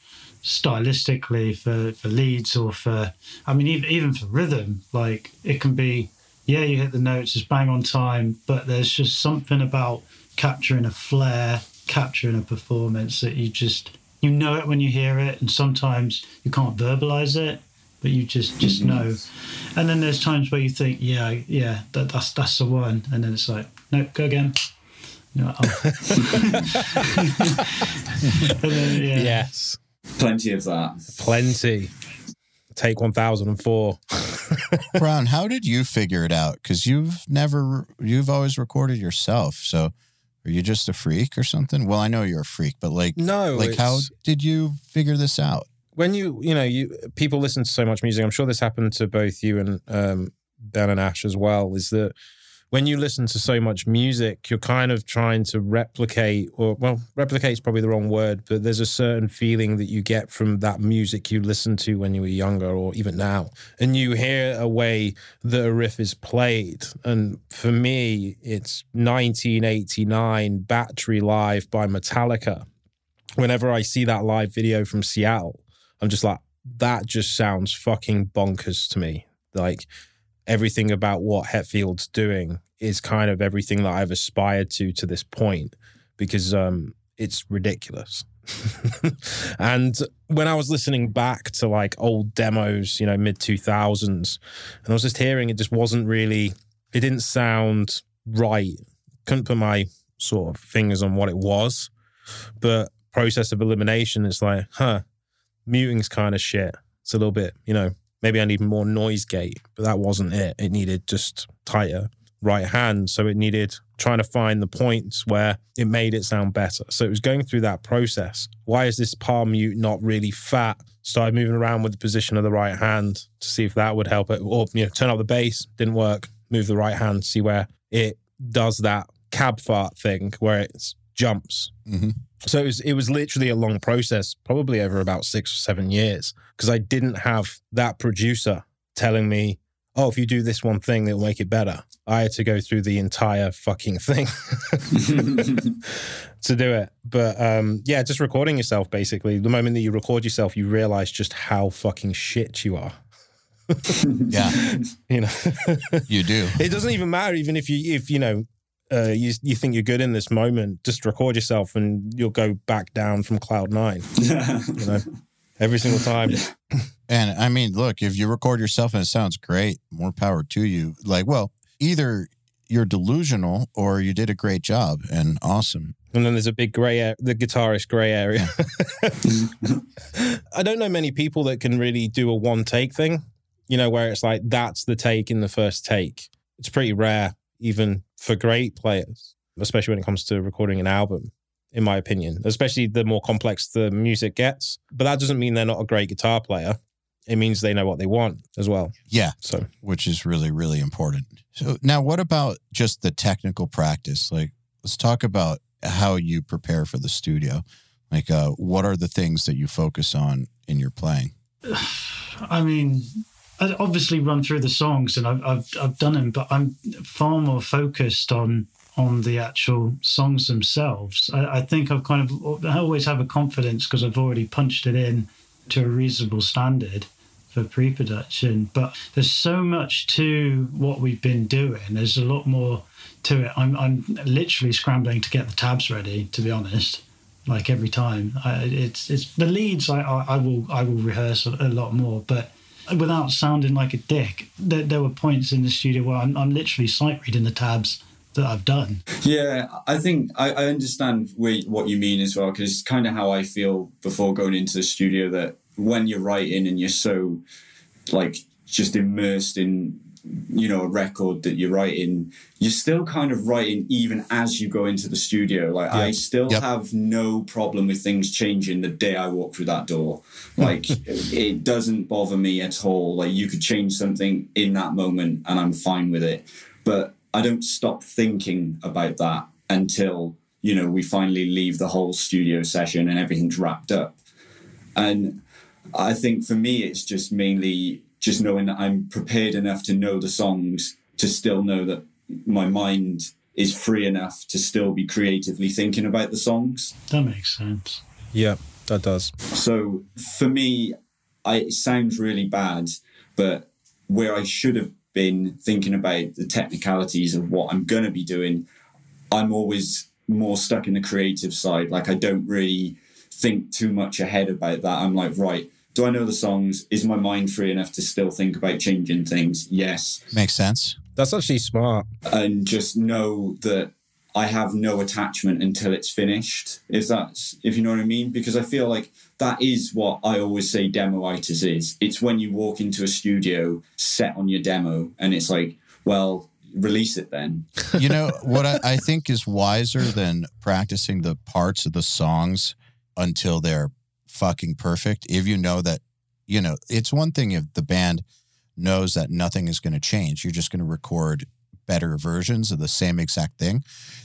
[SPEAKER 5] stylistically for, for leads or for, I mean, even, even for rhythm, like it can be, yeah, you hit the notes, it's bang on time, but there's just something about capturing a flair, capturing a performance that you just, you know it when you hear it, and sometimes you can't verbalize it, but you just just mm-hmm. know. And then there's times where you think, yeah, yeah, that, that's that's the one, and then it's like, no, go again. You oh. and then, yeah.
[SPEAKER 2] Yes.
[SPEAKER 4] Plenty of that.
[SPEAKER 2] Plenty. Take 1004.
[SPEAKER 3] Browne, how did you figure it out? Because you've never, you've always recorded yourself. So are you just a freak or something? Well, I know you're a freak, but like,
[SPEAKER 2] No.
[SPEAKER 3] like how did you figure this out?
[SPEAKER 2] when you you know you people listen to so much music i'm sure this happened to both you and um ben and ash as well is that when you listen to so much music you're kind of trying to replicate or well replicate is probably the wrong word but there's a certain feeling that you get from that music you listened to when you were younger or even now. And you hear a way that a riff is played. And for me it's 1989 battery live by metallica. Whenever i see that live video from seattle I'm just like, that just sounds fucking bonkers to me. Like everything about what Hetfield's doing is kind of everything that I've aspired to to this point because um, it's ridiculous. and when I was listening back to like old demos, you know, mid 2000s, and I was just hearing it just wasn't really, it didn't sound right. Couldn't put my sort of fingers on what it was. But process of elimination it's like, huh, muting's kind of shit. It's a little bit, you know, maybe I need more noise gate, but that wasn't it. It needed just tighter right hand. So it needed trying to find the points where it made it sound better. So it was going through that process. Why is this palm mute not really fat? Started moving around with the position of the right hand to see if that would help it. Or, you know, turn up the bass, didn't work. Move the right hand, see where it does that cab fart thing where it jumps.
[SPEAKER 3] Mm-hmm.
[SPEAKER 2] So it was it was literally a long process, probably over about six or seven years, because I didn't have that producer telling me, "Oh, if you do this one thing, it'll make it better." I had to go through the entire fucking thing to do it. But um, yeah, just recording yourself. Basically, the moment that you record yourself, you realize just how fucking shit you are.
[SPEAKER 3] Yeah,
[SPEAKER 2] You know,
[SPEAKER 3] you do.
[SPEAKER 2] it doesn't even matter, even if you if you know. Uh, you you think you're good in this moment? Just record yourself, and you'll go back down from cloud nine. You know, every single time.
[SPEAKER 3] And I mean, look, if you record yourself and it sounds great, more power to you. Like, well, either you're delusional or you did a great job and awesome.
[SPEAKER 2] And then there's a big gray area, the guitarist gray area. I don't know many people that can really do a one take thing, you know, where it's like that's the take in the first take. It's pretty rare, even for great players, especially when it comes to recording an album, in my opinion, especially the more complex the music gets. But that doesn't mean they're not a great guitar player. It means they know what they want as well.
[SPEAKER 3] Yeah,
[SPEAKER 2] So,
[SPEAKER 3] which is really, really important. So now what about just the technical practice? Like, let's talk about how you prepare for the studio. Like, uh, what are the things that you focus on in your playing?
[SPEAKER 5] I mean, I obviously run through the songs and I've, I've, I've done them, but I'm far more focused on on the actual songs themselves. I, I think I've kind of I always have a confidence because I've already punched it in to a reasonable standard for pre-production. But there's so much to what we've been doing. There's a lot more to it. I'm I'm literally scrambling to get the tabs ready. To be honest like every time. I, it's it's the leads. I, I I will I will rehearse a, a lot more, but without sounding like a dick. There, there were points in the studio where I'm, I'm literally sight reading the tabs that I've done.
[SPEAKER 4] Yeah, I think I, I understand what you mean as well, because it's kind of how I feel before going into the studio that when you're writing and you're so like just immersed in you know a record that you're writing you're still kind of writing even as you go into the studio. Like i still
[SPEAKER 3] Yep.
[SPEAKER 4] have no problem with things changing the day i walk through that door. Like it doesn't bother me at all. Like you could change something in that moment and i'm fine with it. But i don't stop thinking about that until you know we finally leave the whole studio session and everything's wrapped up. And I think for me, it's just mainly just knowing that I'm prepared enough to know the songs to still know that my mind is free enough to still be creatively thinking about the songs.
[SPEAKER 5] That makes sense.
[SPEAKER 2] Yeah, that does.
[SPEAKER 4] So for me, I, it sounds really bad, but where I should have been thinking about the technicalities of what I'm going to be doing, I'm always more stuck in the creative side. Like I don't really think too much ahead about that. I'm like, right, do I know the songs? Is my mind free enough to still think about changing things? Yes.
[SPEAKER 3] Makes sense.
[SPEAKER 2] That's actually smart.
[SPEAKER 4] And just know that I have no attachment until it's finished. If that's if you know what I mean, because I feel like that is what I always say demoitis is. It's when you walk into a studio, set on your demo, and it's like, well, release it then.
[SPEAKER 3] You know what I, I think is wiser than practicing the parts of the songs until they're fucking perfect. If you know that, you know, it's one thing if the band knows that nothing is going to change. You're just going to record better versions of the same exact thing.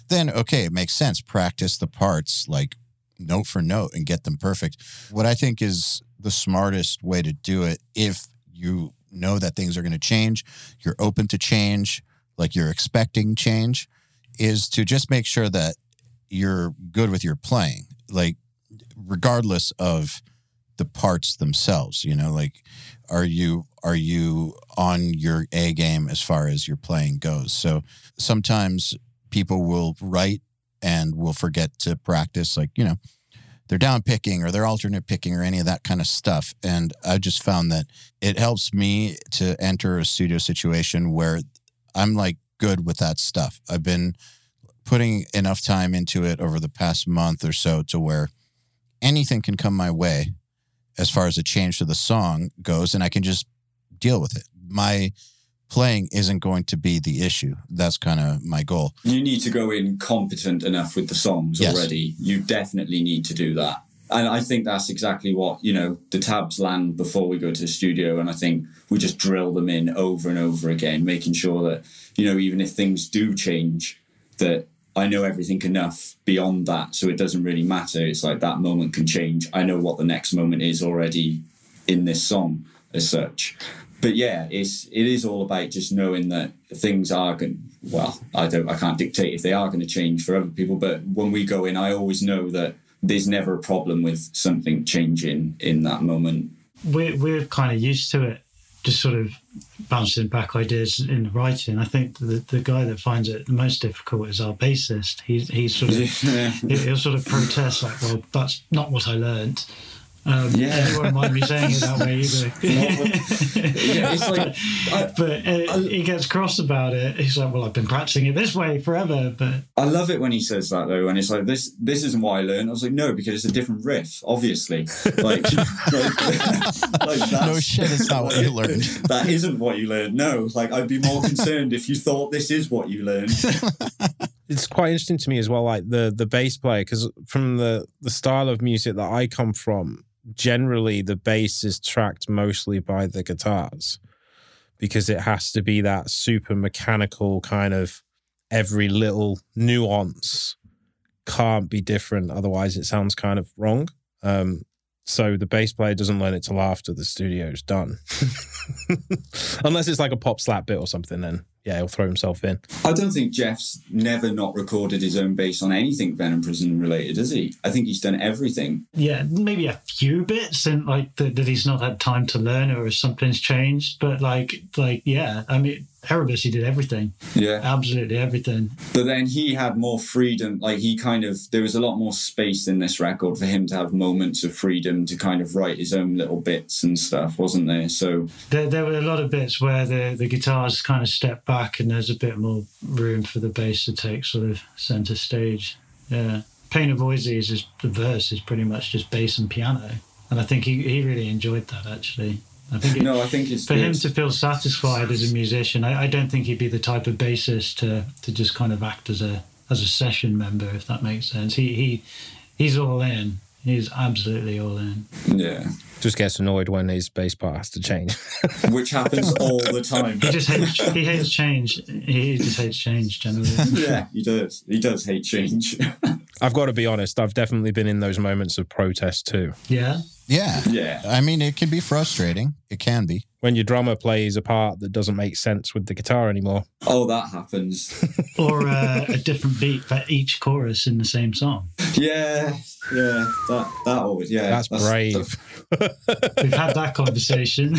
[SPEAKER 3] Then okay, it makes sense. Practice the parts like note for note and get them perfect. What I think is the smartest way to do it if you know that things are going to change, you're open to change, like you're expecting change, is to just make sure that you're good with your playing. Like regardless of the parts themselves, you know, like are you are you on your A game as far as your playing goes? So sometimes people will write and will forget to practice like, you know, they're down picking or they're alternate picking or any of that kind of stuff. And I just found that it helps me to enter a studio situation where I'm like good with that stuff. I've been putting enough time into it over the past month or so to where anything can come my way as far as a change to the song goes and I can just deal with it. My playing isn't going to be the issue. That's kind of my goal.
[SPEAKER 4] You need to go in competent enough with the songs
[SPEAKER 3] Yes.
[SPEAKER 4] already. You definitely need to do that. And I think that's exactly what, you know, the tabs land before we go to the studio. And I think we just drill them in over and over again, making sure that, you know, even if things do change, that I know everything enough beyond that. So it doesn't really matter. It's like that moment can change. I know what the next moment is already in this song as such. But yeah, it's it is all about just knowing that things are going. Well, I don't, I can't dictate if they are going to change for other people. But when we go in, I always know that there's never a problem with something changing in that moment.
[SPEAKER 5] We're we're kind of used to it, just sort of bouncing back ideas in the writing. I think the the guy that finds it the most difficult is our bassist. He's he's sort of he- he'll sort of protest like, well, that's not what I learned. Um,
[SPEAKER 4] Yeah.
[SPEAKER 5] and he won't mind me saying it that way either.
[SPEAKER 4] yeah, it's like I,
[SPEAKER 5] but uh, he gets cross about it. He's like, "Well, I've been practicing it this way forever." But
[SPEAKER 4] I love it when he says that though, and it's like this. This isn't what I learned. I was like, no, because it's a different riff, obviously. Like, like, like
[SPEAKER 3] No shit, it's not what you learned.
[SPEAKER 4] that isn't what you learned. No, like I'd be more concerned if you thought this is what you learned.
[SPEAKER 2] it's quite interesting to me as well like the the bass player because from the the style of music that i come from generally the bass is tracked mostly by the guitars because it has to be that super mechanical kind of every little nuance can't be different otherwise it sounds kind of wrong. Um so the bass player doesn't learn it till after the studio's done. Unless it's like a pop slap bit or something then yeah he'll throw himself in
[SPEAKER 4] I don't think Jeff's never not recorded his own bass on anything Venom Prison related, has he? I think he's done everything.
[SPEAKER 5] yeah, maybe a few bits and like that, that he's not had time to learn or if something's changed. But like, like yeah, I mean, Erebus, he did everything,
[SPEAKER 4] Yeah.
[SPEAKER 5] absolutely everything.
[SPEAKER 4] But then he had more freedom. Like he kind of, there was a lot more space in this record for him to have moments of freedom to kind of write his own little bits and stuff, wasn't there? So
[SPEAKER 5] There, there were a lot of bits where the, the guitars kind of step back and there's a bit more room for the bass to take sort of center stage. Yeah. Pain of Oizys is the verse is pretty much just bass and piano. And I think he, he really enjoyed that actually. I think it,
[SPEAKER 4] no, I think it's
[SPEAKER 5] for
[SPEAKER 4] good.
[SPEAKER 5] him to feel satisfied as a musician, I, I don't think he'd be the type of bassist to, to just kind of act as a as a session member, if that makes sense. He he he's all in. He's absolutely all in.
[SPEAKER 4] yeah,
[SPEAKER 2] Just gets annoyed when his bass part has to change.
[SPEAKER 4] which happens all the time.
[SPEAKER 5] He just hates he hates change. He just hates change generally.
[SPEAKER 4] yeah, he does. He does hate change.
[SPEAKER 2] I've got to be honest, I've definitely been in those moments of protest too.
[SPEAKER 5] Yeah.
[SPEAKER 3] Yeah.
[SPEAKER 4] yeah,
[SPEAKER 3] I mean, it can be frustrating. It can be.
[SPEAKER 2] When your drummer plays a part that doesn't make sense with the guitar anymore.
[SPEAKER 4] oh, that happens.
[SPEAKER 5] Or uh, a different beat for each chorus in the same song.
[SPEAKER 4] Yeah, yeah, that that always. Yeah,
[SPEAKER 2] That's brave.
[SPEAKER 5] We've had that conversation.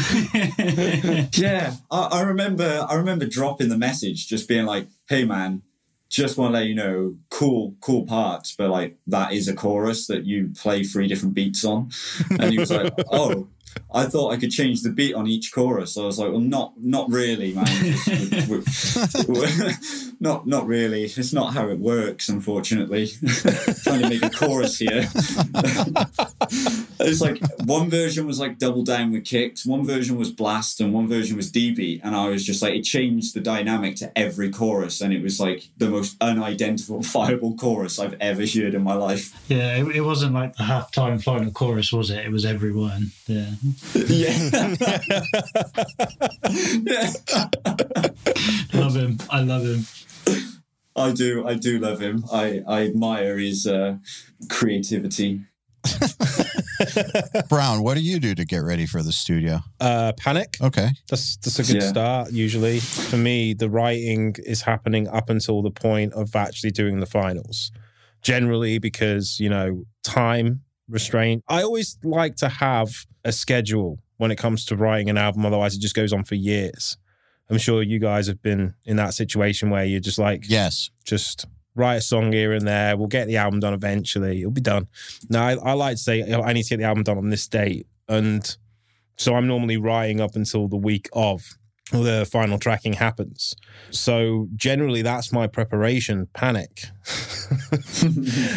[SPEAKER 4] Yeah, I, I remember. I remember dropping the message, just being like, "Hey, man, just want to let you know, cool, cool parts, but like that is a chorus that you play three different beats on." And he was like, "Oh." I thought I could change the beat on each chorus. So I was like, "Well, not, not really, man. Just- we- we- we- not, not really. It's not how it works, unfortunately. Trying to make a chorus here. it's like one version was like double down with kicks, one version was blast, and one version was D beat. And I was just like, it changed the dynamic to every chorus, and it was like the most unidentifiable chorus I've ever heard in my life.
[SPEAKER 5] yeah, it, it wasn't like the halftime final chorus, was it? It was everyone. Yeah.
[SPEAKER 4] Yeah. yeah.
[SPEAKER 5] Love him. I love him.
[SPEAKER 4] I do. I do love him. I, I admire his uh, creativity.
[SPEAKER 3] Browne, what do you do to get ready for the studio?
[SPEAKER 2] Uh, panic.
[SPEAKER 3] Okay.
[SPEAKER 2] That's that's a good
[SPEAKER 4] Yeah.
[SPEAKER 2] start. Usually, for me, the writing is happening up until the point of actually doing the finals. Generally, because you know time restraint. I always like to have a schedule when it comes to writing an album. Otherwise, it just goes on for years. I'm sure you guys have been in that situation where you're just like,
[SPEAKER 3] Yes.
[SPEAKER 2] just write a song here and there. We'll get the album done eventually. It'll be done. Now, I, I like to say "Oh, I need to get the album done on this date, and so I'm normally writing up until the week of the final tracking happens. So generally, that's my preparation. Panic,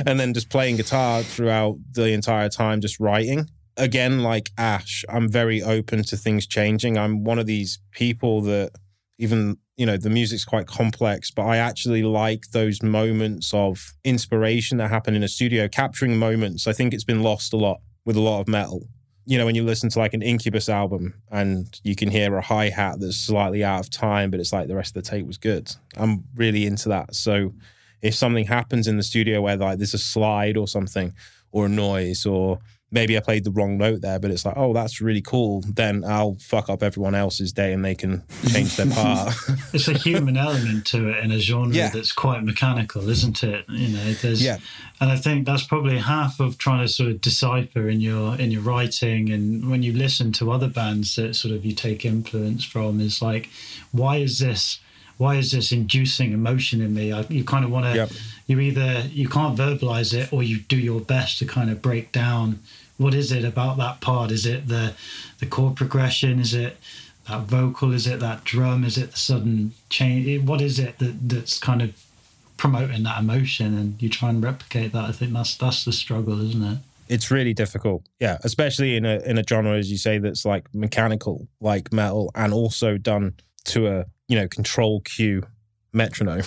[SPEAKER 2] and then just playing guitar throughout the entire time, just writing. Again, like Ash, I'm very open to things changing. I'm one of these people that even you know the music's quite complex but i actually like those moments of inspiration that happen in a studio capturing moments. I think it's been lost a lot with a lot of metal. You know when you listen to like an incubus album and you can hear a hi-hat that's slightly out of time but it's like the rest of the tape was good. I'm really into that. So if something happens in the studio where like there's a slide or something or a noise or maybe I played the wrong note there, but it's like, oh, that's really cool. Then I'll fuck up everyone else's day and they can change their part.
[SPEAKER 5] It's a human element to it in a genre
[SPEAKER 2] Yeah.
[SPEAKER 5] that's quite mechanical, isn't it? You know, there's
[SPEAKER 2] Yeah.
[SPEAKER 5] and I think that's probably half of trying to sort of decipher in your in your writing and when you listen to other bands that sort of you take influence from is like, why is this why is this inducing emotion in me? I, you kind of want to
[SPEAKER 2] Yep.
[SPEAKER 5] you either you can't verbalize it or you do your best to kind of break down what is it about that part? Is it the the chord progression? Is it that vocal? Is it that drum? Is it the sudden change? What is it that that's kind of promoting that emotion? And you try and replicate that. I think that's that's the struggle isn't it?
[SPEAKER 2] It's really difficult. Yeah, especially in a in a genre as you say that's like mechanical, like metal, and also done to a you know control cue metronome.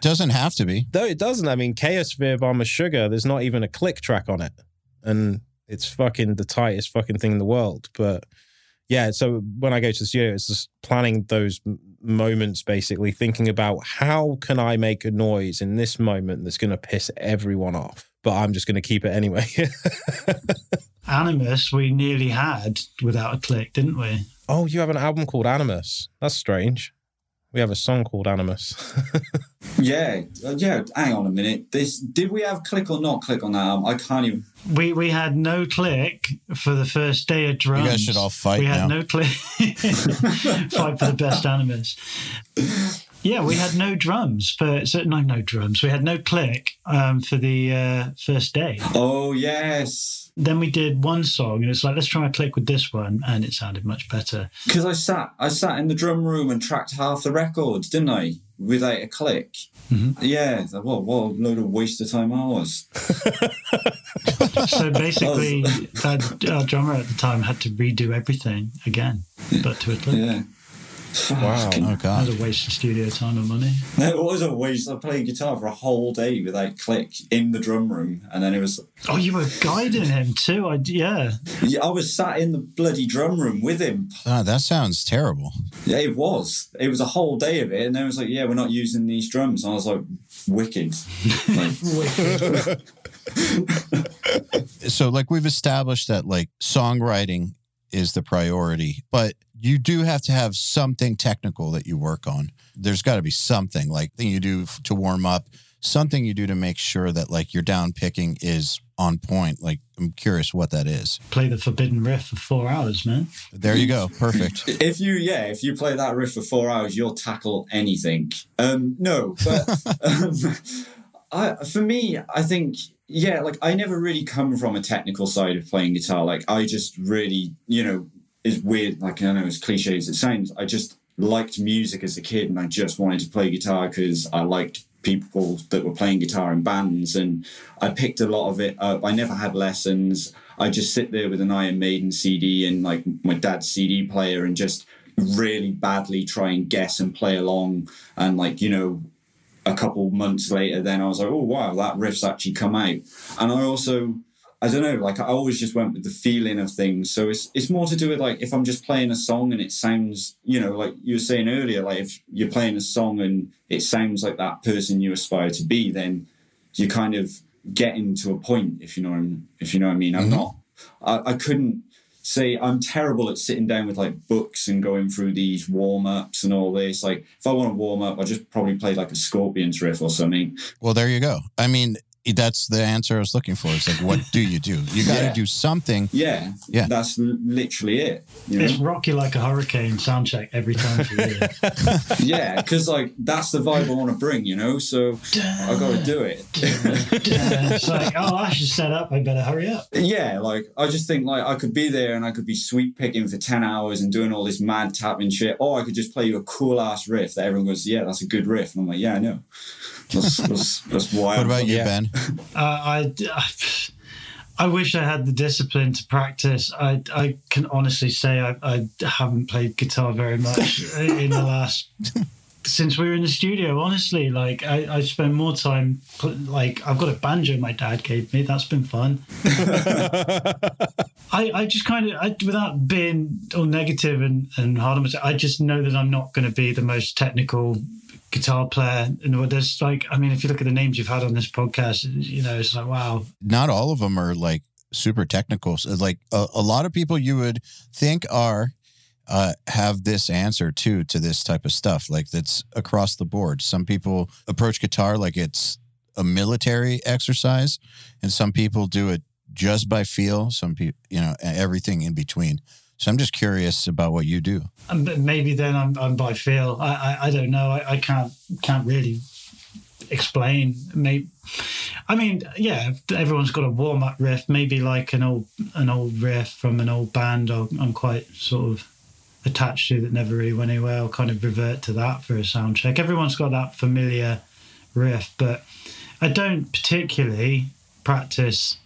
[SPEAKER 3] Doesn't have to be.
[SPEAKER 2] Though it doesn't. I mean, Chaos Chaosphere by Meshuggah, there's not even a click track on it. And it's fucking the tightest fucking thing in the world. But yeah, so when I go to the studio, it's just planning those m- moments, basically thinking about how can I make a noise in this moment that's going to piss everyone off, but I'm just going to keep it anyway.
[SPEAKER 5] animus we nearly had without a click didn't we
[SPEAKER 2] oh, you have an album called Animus. That's strange. We have a song called Animus.
[SPEAKER 4] Yeah, uh, yeah. Hang on a minute. This did we have click or not click on that album? I can't even.
[SPEAKER 5] We we had no click for the first day of drums.
[SPEAKER 3] You guys should all fight
[SPEAKER 5] We
[SPEAKER 3] now.
[SPEAKER 5] had no click. fight for the best animus. Yeah, we had no drums for so no no drums. We had no click um, for the uh, first day.
[SPEAKER 4] Oh yes,
[SPEAKER 5] Then we did one song, and it's like let's try a click with this one, and it sounded much better.
[SPEAKER 4] because I sat I sat in the drum room and tracked half the records, didn't I? Without a click. Yeah. What what a load of waste of time I was.
[SPEAKER 5] So basically, that our drummer at the time had to redo everything again, but to a click.
[SPEAKER 4] Yeah.
[SPEAKER 2] Wow.
[SPEAKER 3] Oh
[SPEAKER 5] That
[SPEAKER 3] god.
[SPEAKER 5] was a waste of studio time and money.
[SPEAKER 4] It was a waste. I played guitar for a whole day without click in the drum room, and then it was.
[SPEAKER 5] Oh, you were guiding him too. I yeah.
[SPEAKER 4] Yeah, I was sat in the bloody drum room with him.
[SPEAKER 3] Oh, that sounds terrible.
[SPEAKER 4] Yeah, it was. It was a whole day of it, and then it was like, "Yeah, we're not using these drums." And I was like, "Wicked." Like,
[SPEAKER 3] So like we've established that like songwriting is the priority, but you do have to have something technical that you work on. There's got to be something like thing you do f- to warm up, something you do to make sure that like your down picking is on point. Like I'm curious what that is.
[SPEAKER 5] Play the forbidden riff for four hours, man.
[SPEAKER 3] There you go. Perfect.
[SPEAKER 4] if you, yeah, if you play that riff for four hours, you'll tackle anything. Um, no, but um, I, for me, I think, yeah, like I never really come from a technical side of playing guitar. Like I just really, you know, is weird. Like I know it's cliche as it sounds, I just liked music as a kid, and I just wanted to play guitar because I liked people that were playing guitar in bands, and I picked a lot of it up. I never had lessons. I just sit there with an Iron Maiden CD and like my dad's CD player, and just really badly try and guess and play along, and like you know a couple months later, then I was like, oh wow, that riff's actually come out. And I also, I don't know, like I always just went with the feeling of things. So it's it's more to do with like if I'm just playing a song and it sounds, you know, like you were saying earlier, like if you're playing a song and it sounds like that person you aspire to be, then you're kind of getting to a point. If you know, what I'm- if you know what I mean. I'm mm-hmm. not. I, I couldn't say I'm terrible at sitting down with like books and going through these warm ups and all this. Like if I want to warm up, I just probably play like a Scorpions riff or something.
[SPEAKER 3] Well, there you go. I mean, that's the answer I was looking for. It's like, what do you do? You got to
[SPEAKER 4] Yeah.
[SPEAKER 3] do something.
[SPEAKER 4] Yeah,
[SPEAKER 3] Yeah.
[SPEAKER 4] that's literally it. You
[SPEAKER 5] It's
[SPEAKER 4] know?
[SPEAKER 5] rock you like a hurricane sound check every time for you.
[SPEAKER 4] yeah, because like that's the vibe I want to bring. You know, so I got to do it.
[SPEAKER 5] it's like, oh, I should set up. I better hurry up.
[SPEAKER 4] Yeah, like I just think like I could be there and I could be sweet picking for ten hours and doing all this mad tapping shit, or I could just play you a cool ass riff that everyone goes, "Yeah, that's a good riff," and I'm like, "Yeah, I know." That's that's, that's why.
[SPEAKER 3] What
[SPEAKER 4] I'm
[SPEAKER 3] about you,
[SPEAKER 2] Yeah.
[SPEAKER 3] Ben?
[SPEAKER 5] Uh, I, I wish I had the discipline to practice. I, I can honestly say I, I haven't played guitar very much in the last since we were in the studio. Honestly, like I, I spend more time put, like I've got a banjo my dad gave me. That's been fun. I, I just kind of I, without being all negative and and hard on myself. I just know that I'm not going to be the most technical guitar player. And there's like, I mean, if you look at the names you've had on this podcast, you know, it's like, wow,
[SPEAKER 3] Not all of them are like super technical. Like a, a lot of people you would think are uh, have this answer too to this type of stuff. Like that's across the board. Some people approach guitar like it's a military exercise, and some people do it just by feel. Some people, you know, everything in between. So I'm just curious about what you do.
[SPEAKER 5] Um, but maybe then I'm, I'm by feel. I, I, I don't know. I, I can't can't really explain. Maybe, I mean, yeah, everyone's got a warm up riff. Maybe like an old an old riff from an old band. I'm quite sort of attached to that never really went anywhere. I'll kind of revert to that for a sound check. Everyone's got that familiar riff, but I don't particularly practice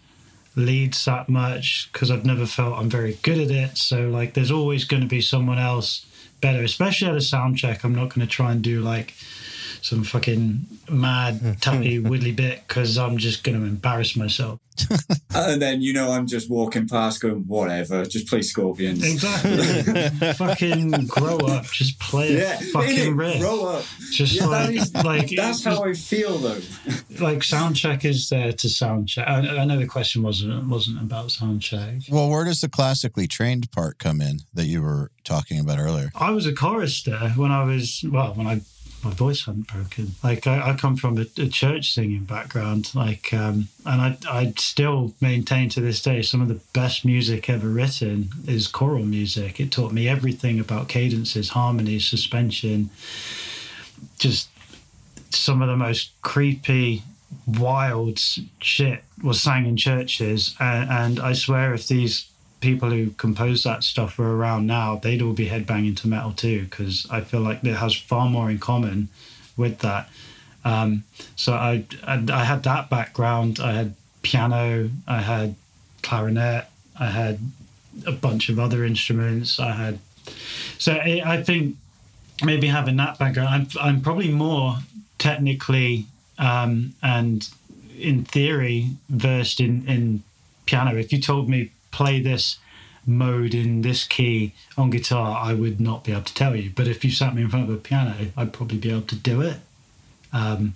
[SPEAKER 5] leads that much because I've never felt I'm very good at it. So like there's always going to be someone else better, especially at a sound check. I'm not going to try and do like some fucking mad tappy widdly bit because I'm just going to embarrass myself.
[SPEAKER 4] And then you know I'm just walking past, going whatever, just play Scorpions.
[SPEAKER 5] Exactly. fucking grow up. Just play a
[SPEAKER 4] Yeah,
[SPEAKER 5] fucking
[SPEAKER 4] innit?
[SPEAKER 5] riff.
[SPEAKER 4] grow up.
[SPEAKER 5] Just
[SPEAKER 4] Yeah, that
[SPEAKER 5] like,
[SPEAKER 4] is-
[SPEAKER 5] like
[SPEAKER 4] That's
[SPEAKER 5] it's
[SPEAKER 4] how I feel though.
[SPEAKER 5] like sound check is there to sound check. I, I know the question wasn't wasn't about sound check.
[SPEAKER 3] Well, where does the classically trained part come in that you were talking about earlier?
[SPEAKER 5] I was a chorister when I was well when I my voice hadn't broken. Like I, I come from a, a church singing background, like um, and I I still maintain to this day some of the best music ever written is choral music. It taught me everything about cadences, harmonies, suspension, just some of the most creepy wild shit was sang in churches and, and i swear if these people who compose that stuff were around now they'd all be headbanging to metal too because i feel like it has far more in common with that. Um, so I, I i had that background. I had piano i had clarinet i had a bunch of other instruments. I had so i I think maybe having that background i'm, I'm probably more technically um, and in theory versed in, in piano. If you told me play this mode in this key on guitar, I would not be able to tell you. But if you sat me in front of a piano, I'd probably be able to do it. Um,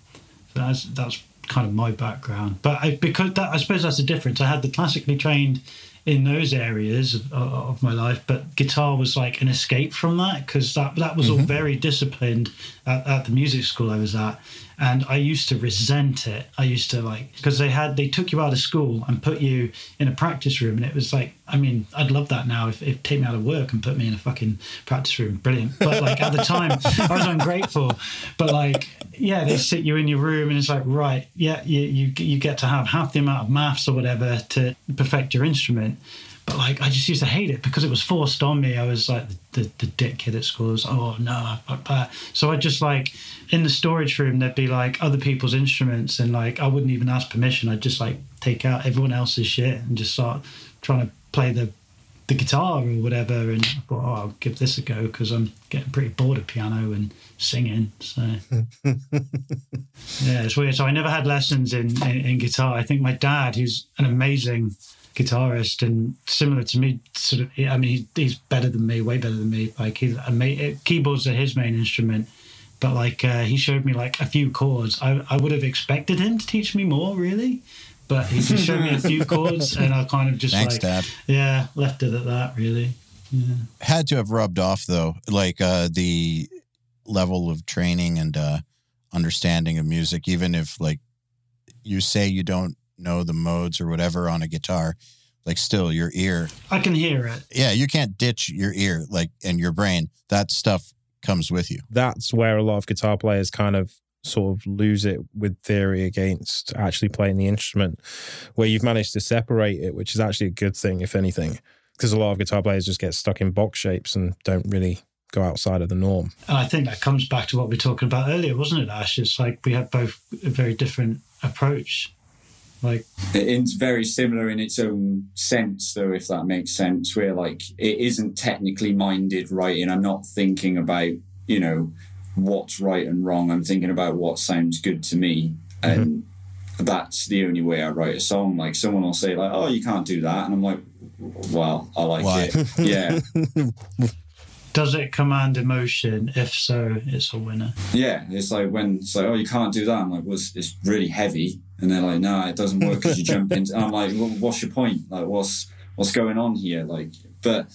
[SPEAKER 5] so that's that's kind of my background. But I, because that, I suppose that's the difference. I had the classically trained in those areas of, of my life, but guitar was like an escape from that because that that was all very disciplined at, at the music school I was at, and I used to resent it. I used to like because they had they took you out of school and put you in a practice room, and it was like I mean I'd love that now if if take me out of work and put me in a fucking practice room, brilliant. But like at the time I was ungrateful, but like yeah they sit you in your room and it's like right yeah you you you get to have half the amount of maths or whatever to perfect your instrument. But like, I just used to hate it because it was forced on me. I was like the, the, the dick kid at school. Was, oh no, fuck that. So I just like in the storage room, there'd be like other people's instruments, and like I wouldn't even ask permission. I'd just like take out everyone else's shit and just start trying to play the the guitar or whatever. And I thought, oh, I'll give this a go because I'm getting pretty bored of piano and singing. So yeah, it's weird. So I never had lessons in, in, in guitar. I think my dad, who's an amazing guitarist and similar to me, sort of. I mean, he, he's better than me, way better than me. Like he's ama- keyboards are his main instrument, but like uh, he showed me like a few chords. I I would have expected him to teach me more, really. But he just showed me a few chords, and I kind of just
[SPEAKER 3] Thanks,
[SPEAKER 5] like,
[SPEAKER 3] Dad.
[SPEAKER 5] yeah, left it at that. Really, yeah.
[SPEAKER 3] Had to have rubbed off though, like uh, the level of training and uh, understanding of music. Even if like you say you don't know the modes or whatever on a guitar, like still your ear,
[SPEAKER 5] I can hear it.
[SPEAKER 3] yeah, you can't ditch your ear like and your brain. That stuff comes with you.
[SPEAKER 2] That's where a lot of guitar players kind of sort of lose it with theory against actually playing the instrument, where you've managed to separate it, which is actually a good thing, if anything, because a lot of guitar players just get stuck in box shapes and don't really go outside of the norm.
[SPEAKER 5] And I think that comes back to what we were talking about earlier, wasn't it, Ash? It's like we have both a very different approach. Like,
[SPEAKER 4] It's very similar in its own sense, though, if that makes sense, where like it isn't technically minded writing. I'm not thinking about, you know, what's right and wrong. I'm thinking about what sounds good to me. Mm-hmm. And that's the only way I write a song. Like someone will say, like, oh, you can't do that. And I'm like, well, I like
[SPEAKER 3] Why?
[SPEAKER 4] it. Yeah.
[SPEAKER 5] does it command emotion? If so, it's a winner.
[SPEAKER 4] Yeah, it's like when it's like, oh, you can't do that. I'm like, well, it's, it's really heavy, and they're like, no, it doesn't work because you jump into. And I'm like, well, what's your point? Like, what's what's going on here? Like, but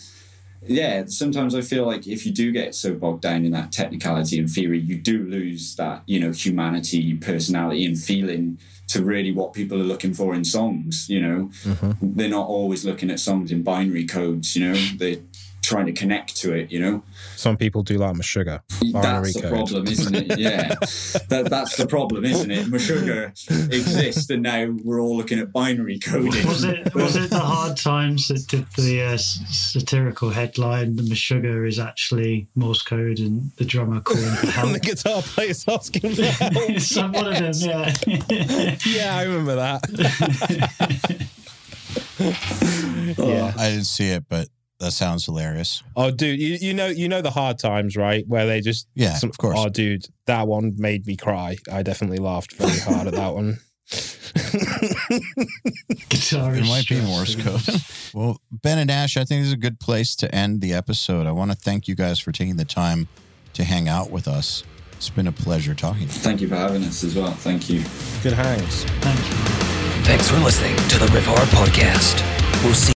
[SPEAKER 4] yeah, sometimes I feel like if you do get so bogged down in that technicality and theory, you do lose that you know humanity, personality, and feeling to really what people are looking for in songs. You know, mm-hmm. they're not always looking at songs in binary codes. You know, they're trying to connect to it. You know.
[SPEAKER 2] Some people do like Meshuggah.
[SPEAKER 4] That's the
[SPEAKER 2] code.
[SPEAKER 4] problem, isn't it? Yeah, that, that's the problem, isn't it? Meshuggah exists, and now we're all looking at binary coding.
[SPEAKER 5] Was it was it the hard times that did the uh, satirical headline? The Meshuggah is actually Morse code, and the drummer calling for
[SPEAKER 2] And
[SPEAKER 5] help.
[SPEAKER 2] the guitar player's asking for help.
[SPEAKER 5] Some one of them, yeah.
[SPEAKER 2] yeah, I remember that.
[SPEAKER 4] Oh,
[SPEAKER 2] yeah.
[SPEAKER 3] I didn't see it, but That sounds hilarious.
[SPEAKER 2] Oh, dude, you, you know you know the hard times, right? Where they just
[SPEAKER 3] Yeah, of course.
[SPEAKER 2] Oh, dude, that one made me cry. I definitely laughed very hard at that one.
[SPEAKER 5] Guitar
[SPEAKER 3] It might be Morse code. well, Ben and Ash, I think this is a good place to end the episode. I want to thank you guys for taking the time to hang out with us. It's been a pleasure talking to you.
[SPEAKER 4] Thank you for having us as well. Thank you.
[SPEAKER 2] Good hangs.
[SPEAKER 5] Thank you.
[SPEAKER 1] Thanks for listening to the Riffhard Podcast. We'll see